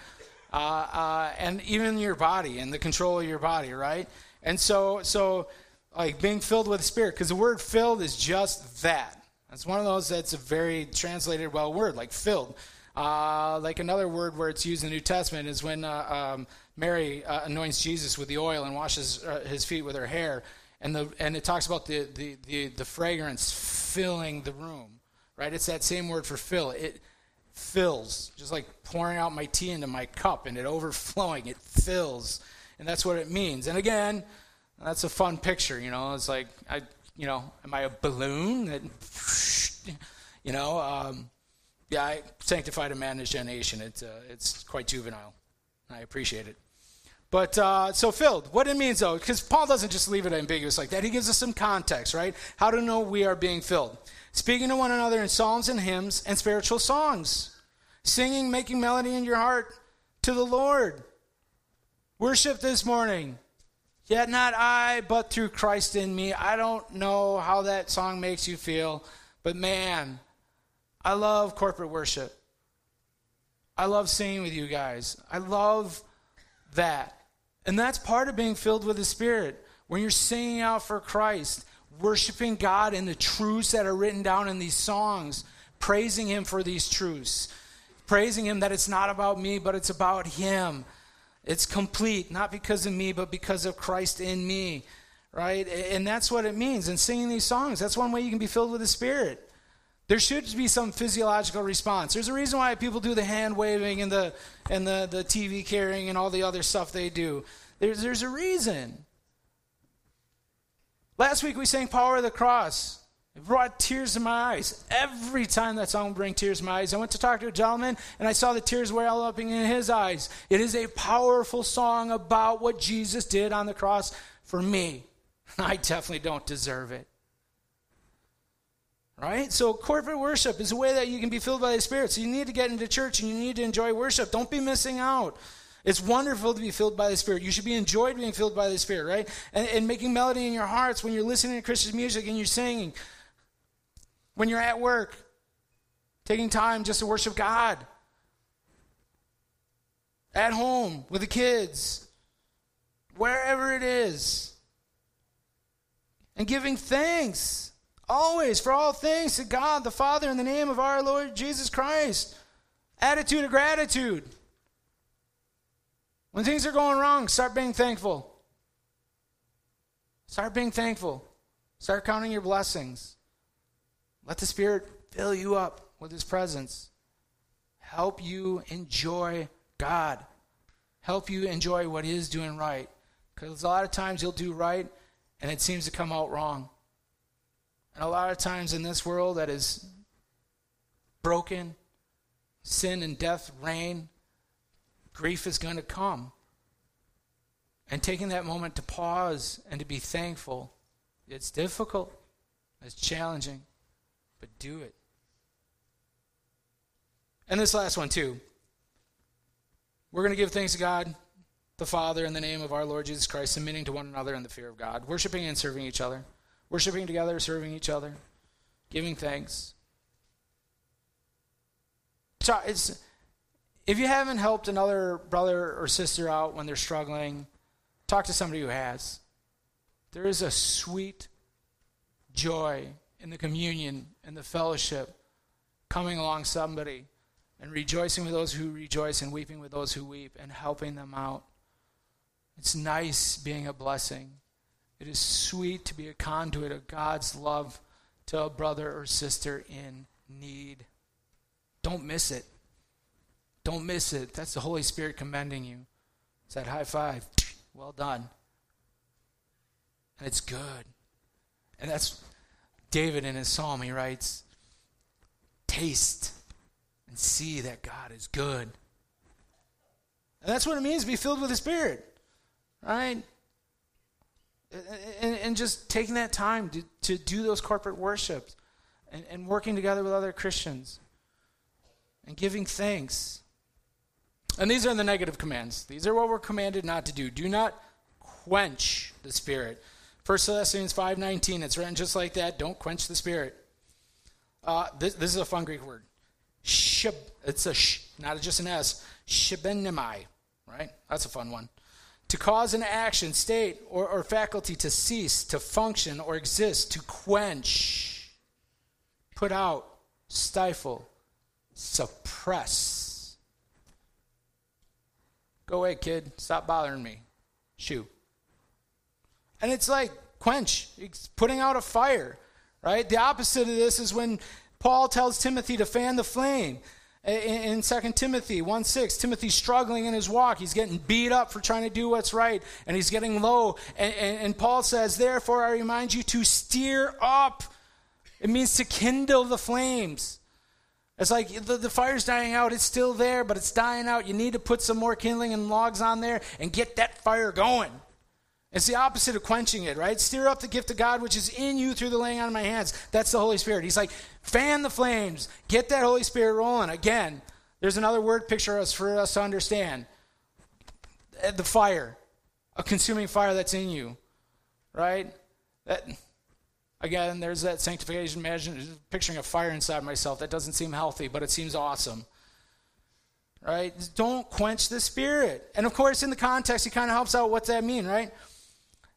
uh, uh, and even your body and the control of your body, right? And so, so like being filled with the Spirit, because the word "filled" is just that. It's one of those that's a very translated well word, like filled. Uh, like another word where it's used in the New Testament is when uh, um, Mary uh, anoints Jesus with the oil and washes uh, his feet with her hair. And the and it talks about the the the, the fragrance filling the room right? It's that same word for fill. It fills just like pouring out my tea into my cup and it overflowing. It fills. And that's what it means. And again that's a fun picture you know it's like i you know am i a balloon that you know um, yeah i sanctified a man is generation it's uh, it's quite juvenile i appreciate it but uh, so filled, what it means though, because Paul doesn't just leave it ambiguous like that. He gives us some context, right? How to know we are being filled. Speaking to one another in psalms and hymns and spiritual songs, singing, making melody in your heart to the Lord. Worship this morning. Yet not I, but through Christ in me. I don't know how that song makes you feel, but man, I love corporate worship. I love singing with you guys. I love that. And that's part of being filled with the Spirit. When you're singing out for Christ, worshiping God in the truths that are written down in these songs, praising Him for these truths, praising Him that it's not about me, but it's about Him. It's complete, not because of me, but because of Christ in me, right? And that's what it means. And singing these songs, that's one way you can be filled with the Spirit. There should be some physiological response. There's a reason why people do the hand waving and the and the, the TV carrying and all the other stuff they do. There's there's a reason. Last week we sang Power of the Cross. It brought tears to my eyes. Every time that song bring tears to my eyes. I went to talk to a gentleman and I saw the tears well up in his eyes. It is a powerful song about what Jesus did on the cross for me. I definitely don't deserve it. Right? So corporate worship is a way that you can be filled by the Spirit. So you need to get into church and you need to enjoy worship. Don't be missing out. It's wonderful to be filled by the Spirit. You should be enjoyed being filled by the Spirit, right? And, and making melody in your hearts when you're listening to Christian music and you're singing. When you're at work, taking time just to worship God. At home with the kids, wherever it is. And giving thanks always for all things to God the Father in the name of our Lord Jesus Christ. Attitude of gratitude. When things are going wrong, start being thankful. Start being thankful. Start counting your blessings. Let the Spirit fill you up with His presence. Help you enjoy God. Help you enjoy what is doing right. Because a lot of times you'll do right and it seems to come out wrong. And a lot of times in this world that is broken, sin and death reign, grief is going to come. And taking that moment to pause and to be thankful, it's difficult, it's challenging, but do it. And this last one, too. We're going to give thanks to God, the Father, in the name of our Lord Jesus Christ, submitting to one another in the fear of God, worshiping and serving each other, worshiping together, serving each other, giving thanks. So it's if you haven't helped another brother or sister out when they're struggling, talk to somebody who has. There is a sweet joy in the communion and the fellowship coming along somebody and rejoicing with those who rejoice and weeping with those who weep and helping them out. It's nice being a blessing. It is sweet to be a conduit of God's love to a brother or sister in need. Don't miss it. Don't miss it. That's the Holy Spirit commending you. It's that high five. Well done. And it's good. And that's David in his psalm. He writes, Taste and see that God is good. And that's what it means to be filled with the Spirit, right? And, and just taking that time to, to do those corporate worships and, and working together with other Christians and giving thanks and these are the negative commands. These are what we're commanded not to do. Do not quench the spirit. 1 Thessalonians 5.19, it's written just like that. Don't quench the spirit. Uh, this, this, is a fun Greek word. Shib, it's a sh, not just an S. Shibenimai, right? That's a fun one. To cause an action, state, or, or faculty to cease, to function, or exist, to quench, put out, stifle, suppress Go away, kid. Stop bothering me. Shoo. And it's like quench, it's putting out a fire, right? The opposite of this is when Paul tells Timothy to fan the flame. In, 2 Timothy 1 6, Timothy's struggling in his walk. He's getting beat up for trying to do what's right, and he's getting low. And, and, and Paul says, Therefore, I remind you to steer up. It means to kindle the flames. It's like the, the fire's dying out. It's still there, but it's dying out. You need to put some more kindling and logs on there and get that fire going. It's the opposite of quenching it, right? Stir up the gift of God which is in you through the laying on of my hands. That's the Holy Spirit. He's like, fan the flames, get that Holy Spirit rolling. Again, there's another word picture for us to understand uh, the fire, a consuming fire that's in you, right? That Again, there's that sanctification. Imagine picturing a fire inside myself. That doesn't seem healthy, but it seems awesome. Right? Don't quench the spirit. And of course, in the context, he kind of helps out what that mean, right?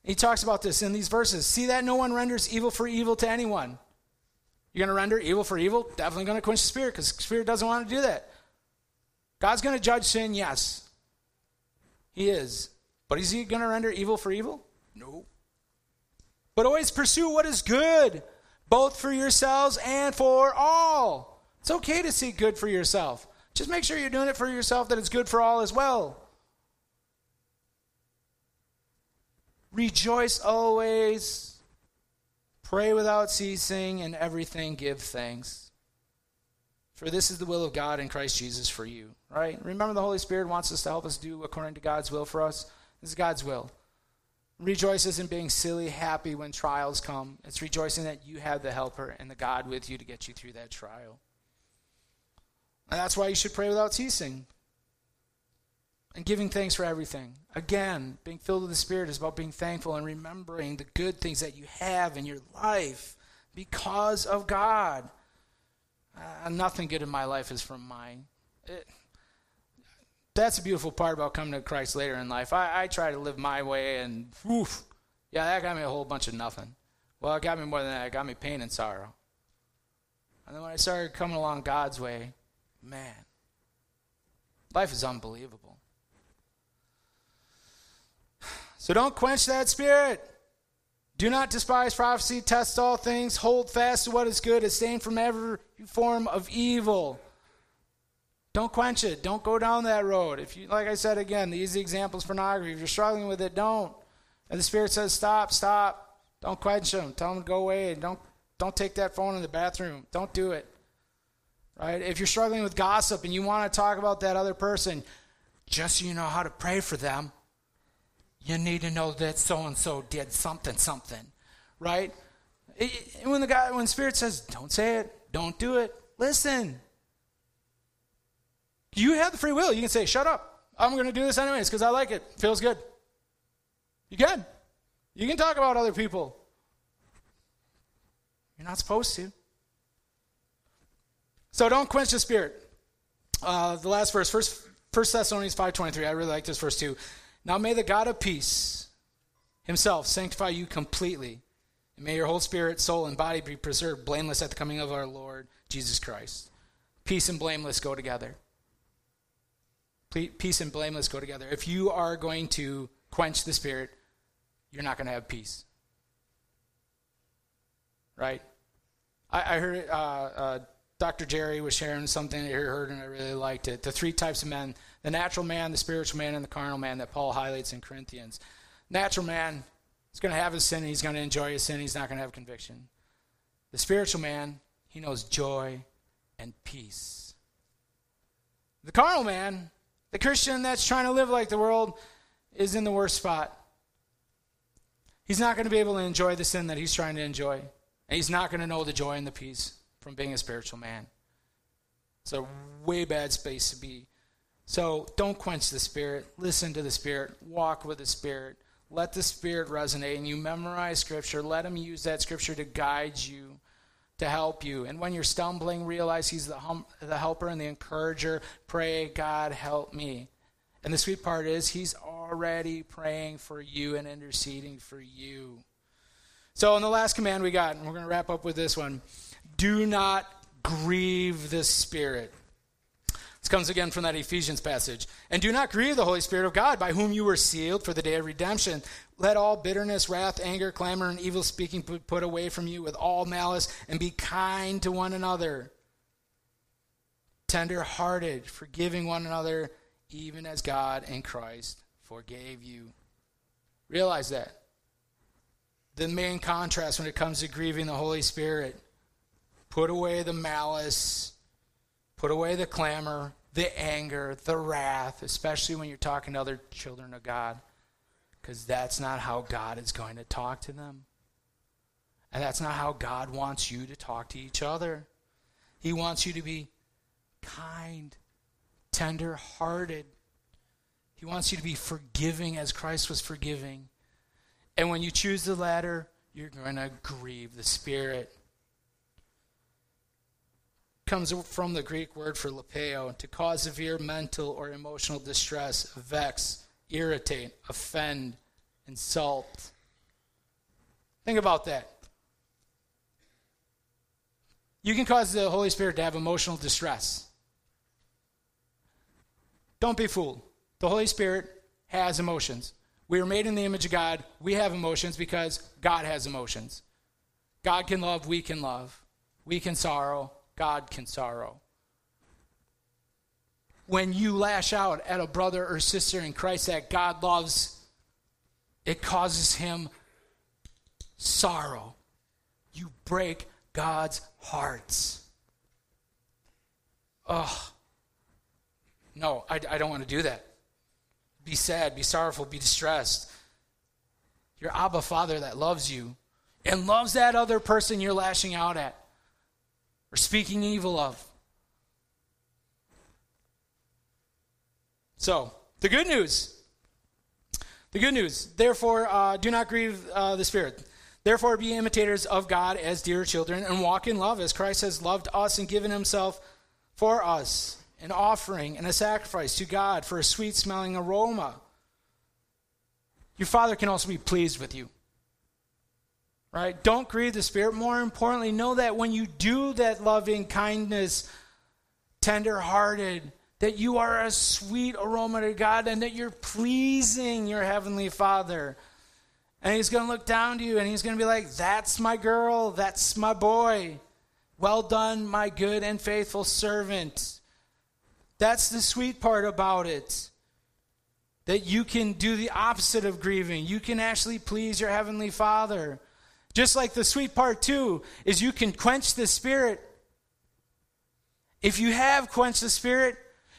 He talks about this in these verses. See that no one renders evil for evil to anyone. You're going to render evil for evil? Definitely going to quench the spirit because the spirit doesn't want to do that. God's going to judge sin, yes. He is. But is he going to render evil for evil? No. But always pursue what is good, both for yourselves and for all. It's okay to seek good for yourself. Just make sure you're doing it for yourself, that it's good for all as well. Rejoice always. Pray without ceasing. And everything give thanks. For this is the will of God in Christ Jesus for you. Right? Remember, the Holy Spirit wants us to help us do according to God's will for us. This is God's will. Rejoice isn't being silly, happy when trials come. It's rejoicing that you have the helper and the God with you to get you through that trial. And that's why you should pray without ceasing. And giving thanks for everything. Again, being filled with the Spirit is about being thankful and remembering the good things that you have in your life because of God. Uh, nothing good in my life is from mine. It, that's a beautiful part about coming to Christ later in life. I, I try to live my way, and oof, yeah, that got me a whole bunch of nothing. Well, it got me more than that. It got me pain and sorrow. And then when I started coming along God's way, man, life is unbelievable. So don't quench that spirit. Do not despise prophecy, test all things, hold fast to what is good, abstain from every form of evil. Don't quench it. Don't go down that road. If you, like I said again, the easy example is pornography. If you're struggling with it, don't. And the Spirit says, stop, stop. Don't quench them. Tell them to go away. And don't, don't take that phone in the bathroom. Don't do it. Right? If you're struggling with gossip and you want to talk about that other person, just so you know how to pray for them, you need to know that so and so did something, something. Right? When the guy, when Spirit says, don't say it, don't do it, listen. You have the free will. You can say, shut up. I'm going to do this anyways because I like it. Feels good. You can. You can talk about other people. You're not supposed to. So don't quench the spirit. Uh, the last verse, first, First Thessalonians 5.23. I really like this verse too. Now may the God of peace himself sanctify you completely. And may your whole spirit, soul, and body be preserved blameless at the coming of our Lord Jesus Christ. Peace and blameless go together. Peace and blameless go together. If you are going to quench the spirit, you're not going to have peace. Right? I, I heard uh, uh, Dr. Jerry was sharing something that he heard and I really liked it. The three types of men the natural man, the spiritual man, and the carnal man that Paul highlights in Corinthians. Natural man is going to have his sin, he's going to enjoy his sin, he's not going to have conviction. The spiritual man, he knows joy and peace. The carnal man, the Christian that's trying to live like the world is in the worst spot. He's not going to be able to enjoy the sin that he's trying to enjoy. And he's not going to know the joy and the peace from being a spiritual man. It's a way bad space to be. So don't quench the Spirit. Listen to the Spirit. Walk with the Spirit. Let the Spirit resonate. And you memorize Scripture. Let Him use that Scripture to guide you to help you. And when you're stumbling, realize He's the, hum- the helper and the encourager. Pray, God, help me. And the sweet part is, He's already praying for you and interceding for you. So, in the last command we got, and we're going to wrap up with this one do not grieve the Spirit. This comes again from that Ephesians passage. And do not grieve the Holy Spirit of God, by whom you were sealed for the day of redemption. Let all bitterness, wrath, anger, clamor, and evil speaking put away from you with all malice, and be kind to one another, tender hearted, forgiving one another, even as God in Christ forgave you. Realize that. The main contrast when it comes to grieving the Holy Spirit put away the malice Put away the clamor, the anger, the wrath, especially when you're talking to other children of God, because that's not how God is going to talk to them. And that's not how God wants you to talk to each other. He wants you to be kind, tender hearted. He wants you to be forgiving as Christ was forgiving. And when you choose the latter, you're going to grieve the Spirit comes from the Greek word for lepeo, to cause severe mental or emotional distress, vex, irritate, offend, insult. Think about that. You can cause the Holy Spirit to have emotional distress. Don't be fooled. The Holy Spirit has emotions. We are made in the image of God. We have emotions because God has emotions. God can love, we can love. We can sorrow, God can sorrow. When you lash out at a brother or sister in Christ that God loves, it causes him sorrow. You break God's hearts. Oh, no, I, I don't want to do that. Be sad, be sorrowful, be distressed. your Abba Father that loves you and loves that other person you're lashing out at or speaking evil of. So, the good news. The good news. Therefore, uh, do not grieve uh, the Spirit. Therefore, be imitators of God as dear children and walk in love as Christ has loved us and given himself for us, an offering and a sacrifice to God for a sweet smelling aroma. Your Father can also be pleased with you. Right? Don't grieve the Spirit. More importantly, know that when you do that loving kindness, tender hearted, that you are a sweet aroma to God and that you're pleasing your Heavenly Father. And He's going to look down to you and He's going to be like, That's my girl. That's my boy. Well done, my good and faithful servant. That's the sweet part about it. That you can do the opposite of grieving. You can actually please your Heavenly Father. Just like the sweet part, too, is you can quench the Spirit. If you have quenched the Spirit,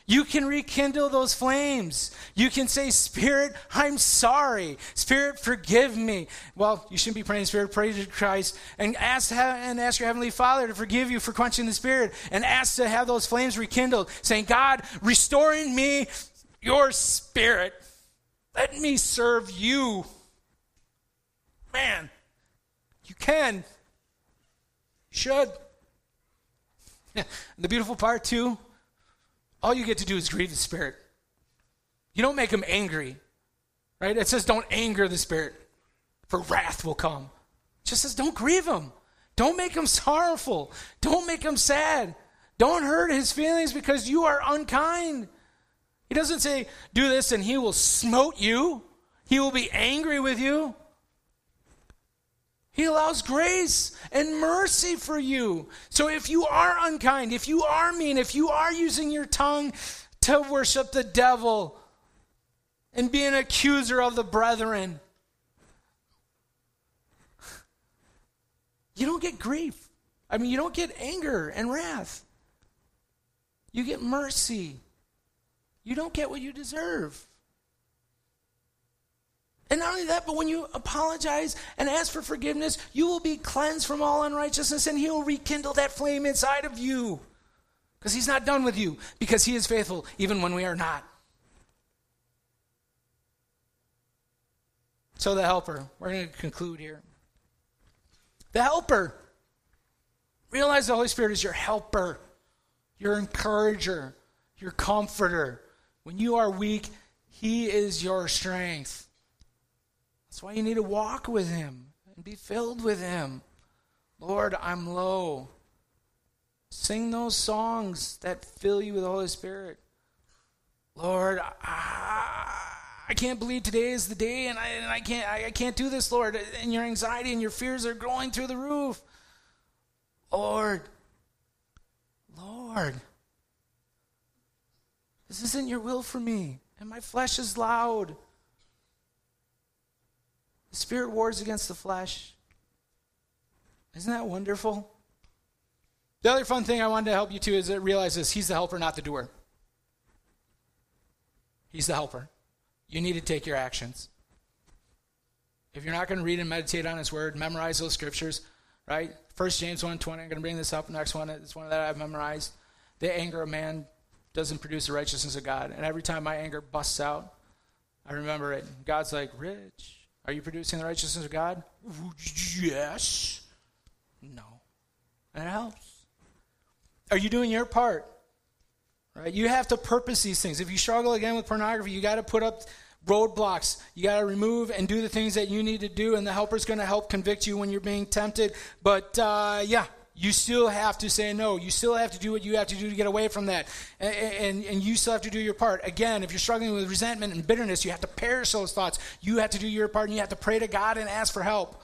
you can rekindle those flames. You can say, Spirit, I'm sorry. Spirit, forgive me. Well, you shouldn't be praying, Spirit, pray to Christ and ask, and ask your Heavenly Father to forgive you for quenching the Spirit and ask to have those flames rekindled, saying, God, restore in me your Spirit. Let me serve you. Man, you can. You should. the beautiful part, too, all you get to do is grieve the Spirit. You don't make him angry, right? It says don't anger the Spirit, for wrath will come. It just says don't grieve him. Don't make him sorrowful. Don't make him sad. Don't hurt his feelings because you are unkind. He doesn't say, do this and he will smote you. He will be angry with you. He allows grace and mercy for you. So if you are unkind, if you are mean, if you are using your tongue to worship the devil and be an accuser of the brethren, you don't get grief. I mean, you don't get anger and wrath. You get mercy. You don't get what you deserve. And not only that, but when you apologize and ask for forgiveness, you will be cleansed from all unrighteousness and He will rekindle that flame inside of you. Because He's not done with you, because He is faithful even when we are not. So, the helper, we're going to conclude here. The helper. Realize the Holy Spirit is your helper, your encourager, your comforter. When you are weak, He is your strength. That's why you need to walk with Him and be filled with Him. Lord, I'm low. Sing those songs that fill you with the Holy Spirit. Lord, I, I can't believe today is the day, and I, and I can't I, I can't do this, Lord. And your anxiety and your fears are growing through the roof. Lord, Lord, this isn't your will for me, and my flesh is loud. The Spirit wars against the flesh. Isn't that wonderful? The other fun thing I wanted to help you to is that realize this He's the helper, not the doer. He's the helper. You need to take your actions. If you're not going to read and meditate on His Word, memorize those scriptures, right? First James 1.20, I'm going to bring this up. Next one, it's one that I've memorized. The anger of man doesn't produce the righteousness of God. And every time my anger busts out, I remember it. God's like, Rich, are you producing the righteousness of God? Yes. No. And it helps. Are you doing your part? Right? You have to purpose these things. If you struggle again with pornography, you got to put up roadblocks. You got to remove and do the things that you need to do, and the helper's going to help convict you when you're being tempted. But uh, yeah, you still have to say no. You still have to do what you have to do to get away from that. And, and, and, you still have to do your part. Again, if you're struggling with resentment and bitterness, you have to perish those thoughts. You have to do your part and you have to pray to God and ask for help.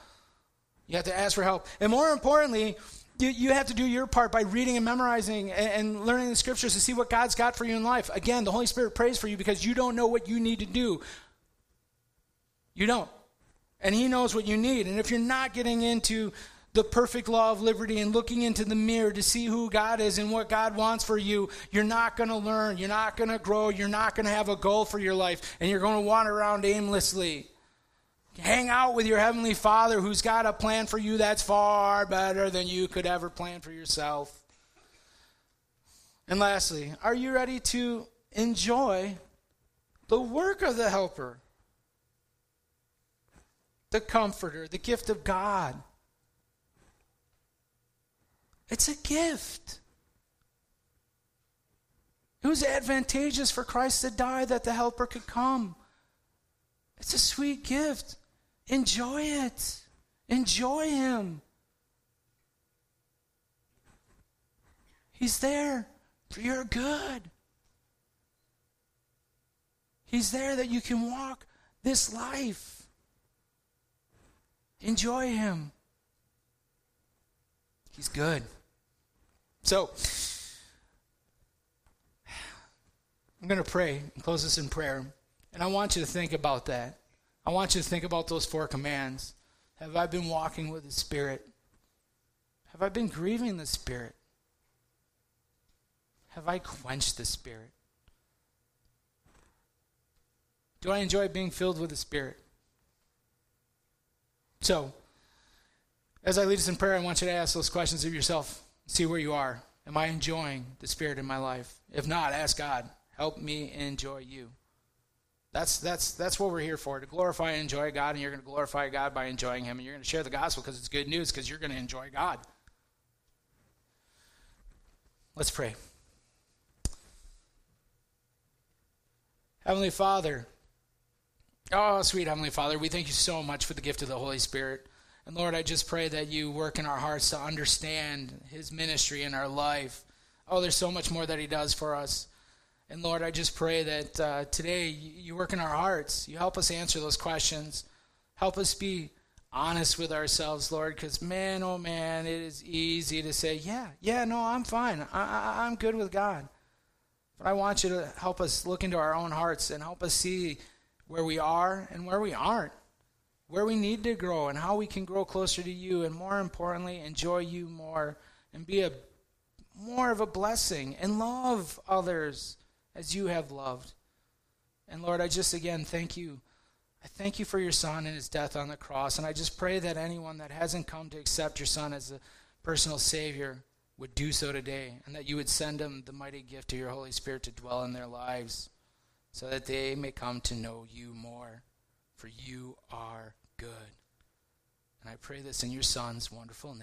You have to ask for help. And more importantly, you, you have to do your part by reading and memorizing and, and learning the scriptures to see what God's got for you in life. Again, the Holy Spirit prays for you because you don't know what you need to do. You don't. And He knows what you need. And if you're not getting into the perfect law of liberty and looking into the mirror to see who God is and what God wants for you, you're not going to learn. You're not going to grow. You're not going to have a goal for your life. And you're going to wander around aimlessly. Hang out with your Heavenly Father who's got a plan for you that's far better than you could ever plan for yourself. And lastly, are you ready to enjoy the work of the helper? The comforter, the gift of God. It's a gift. It was advantageous for Christ to die that the helper could come. It's a sweet gift. Enjoy it. Enjoy him. He's there for your good. He's there that you can walk this life. Enjoy him. He's good. So, I'm going to pray and close this in prayer. And I want you to think about that. I want you to think about those four commands. Have I been walking with the Spirit? Have I been grieving the Spirit? Have I quenched the Spirit? Do I enjoy being filled with the Spirit? So, as I lead us in prayer, I want you to ask those questions of yourself. See where you are. Am I enjoying the Spirit in my life? If not, ask God, help me enjoy you. That's, that's, that's what we're here for to glorify and enjoy God, and you're going to glorify God by enjoying Him, and you're going to share the gospel because it's good news because you're going to enjoy God. Let's pray. Heavenly Father, oh, sweet Heavenly Father, we thank you so much for the gift of the Holy Spirit. And Lord, I just pray that you work in our hearts to understand His ministry in our life. Oh, there's so much more that He does for us. And Lord, I just pray that uh, today you work in our hearts. You help us answer those questions. Help us be honest with ourselves, Lord, because man, oh man, it is easy to say, yeah, yeah, no, I'm fine. I, I, I'm good with God. But I want you to help us look into our own hearts and help us see where we are and where we aren't, where we need to grow and how we can grow closer to you, and more importantly, enjoy you more and be a more of a blessing and love others as you have loved. And Lord, I just again thank you. I thank you for your son and his death on the cross. And I just pray that anyone that hasn't come to accept your son as a personal savior would do so today, and that you would send them the mighty gift of your Holy Spirit to dwell in their lives, so that they may come to know you more, for you are good. And I pray this in your son's wonderful name.